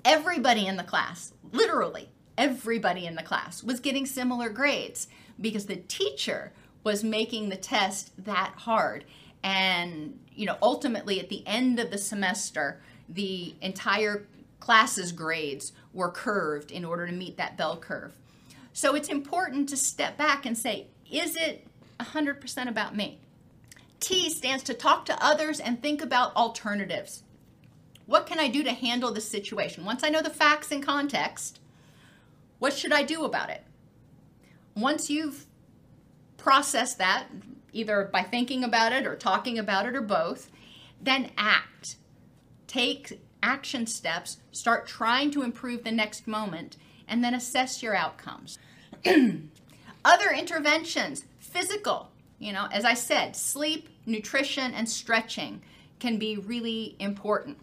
everybody in the class, literally everybody in the class, was getting similar grades because the teacher was making the test that hard. And, you know, ultimately at the end of the semester, the entire class's grades were curved in order to meet that bell curve. So it's important to step back and say, is it 100% about me? T stands to talk to others and think about alternatives. What can I do to handle this situation? Once I know the facts and context, what should I do about it? Once you've processed that, either by thinking about it or talking about it or both, then act. Take action steps, start trying to improve the next moment, and then assess your outcomes. Other interventions, physical, you know, as I said, sleep, nutrition, and stretching can be really important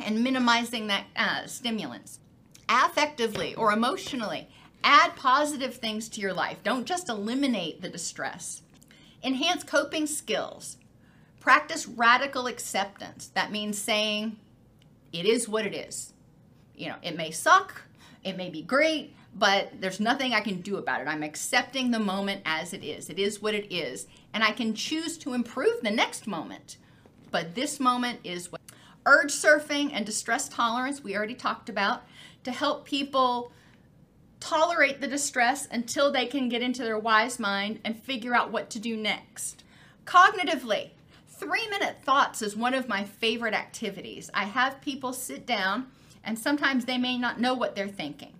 and minimizing that uh, stimulants. Affectively or emotionally, add positive things to your life. Don't just eliminate the distress. Enhance coping skills. Practice radical acceptance. That means saying, it is what it is. You know, it may suck, it may be great, but there's nothing I can do about it. I'm accepting the moment as it is. It is what it is. And I can choose to improve the next moment. But this moment is what. Urge surfing and distress tolerance, we already talked about, to help people tolerate the distress until they can get into their wise mind and figure out what to do next. Cognitively, Three minute thoughts is one of my favorite activities. I have people sit down, and sometimes they may not know what they're thinking,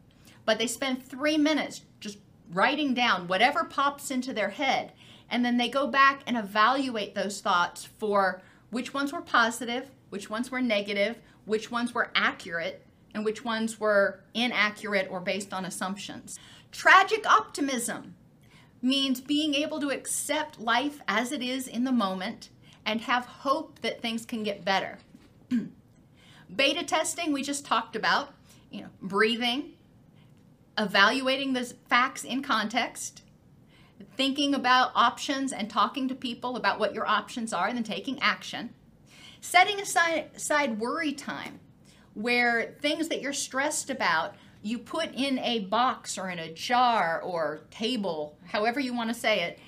but they spend three minutes just writing down whatever pops into their head, and then they go back and evaluate those thoughts for which ones were positive, which ones were negative, which ones were accurate, and which ones were inaccurate or based on assumptions. Tragic optimism means being able to accept life as it is in the moment and have hope that things can get better. Beta testing, we just talked about, you know, breathing, evaluating the facts in context, thinking about options and talking to people about what your options are, and then taking action. Setting aside, aside worry time, where things that you're stressed about you put in a box or in a jar or table, however you want to say it,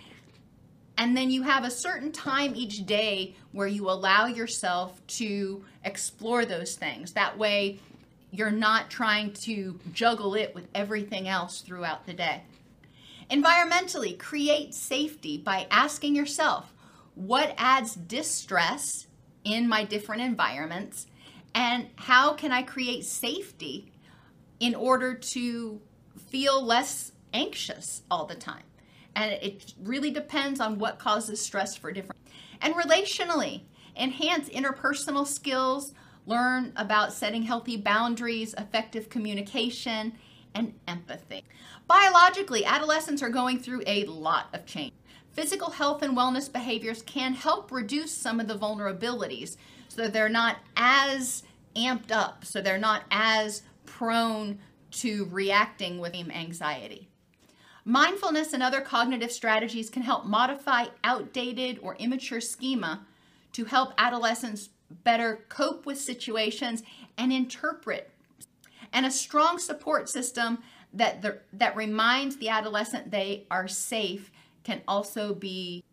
and then you have a certain time each day where you allow yourself to explore those things. That way, you're not trying to juggle it with everything else throughout the day. Environmentally, create safety by asking yourself what adds distress in my different environments and how can I create safety in order to feel less anxious all the time. And it really depends on what causes stress for different. And relationally, enhance interpersonal skills, learn about setting healthy boundaries, effective communication, and empathy. Biologically, adolescents are going through a lot of change. Physical health and wellness behaviors can help reduce some of the vulnerabilities so they're not as amped up, so they're not as prone to reacting with anxiety. Mindfulness and other cognitive strategies can help modify outdated or immature schema to help adolescents better cope with situations and interpret. And a strong support system that, the, that reminds the adolescent they are safe can also be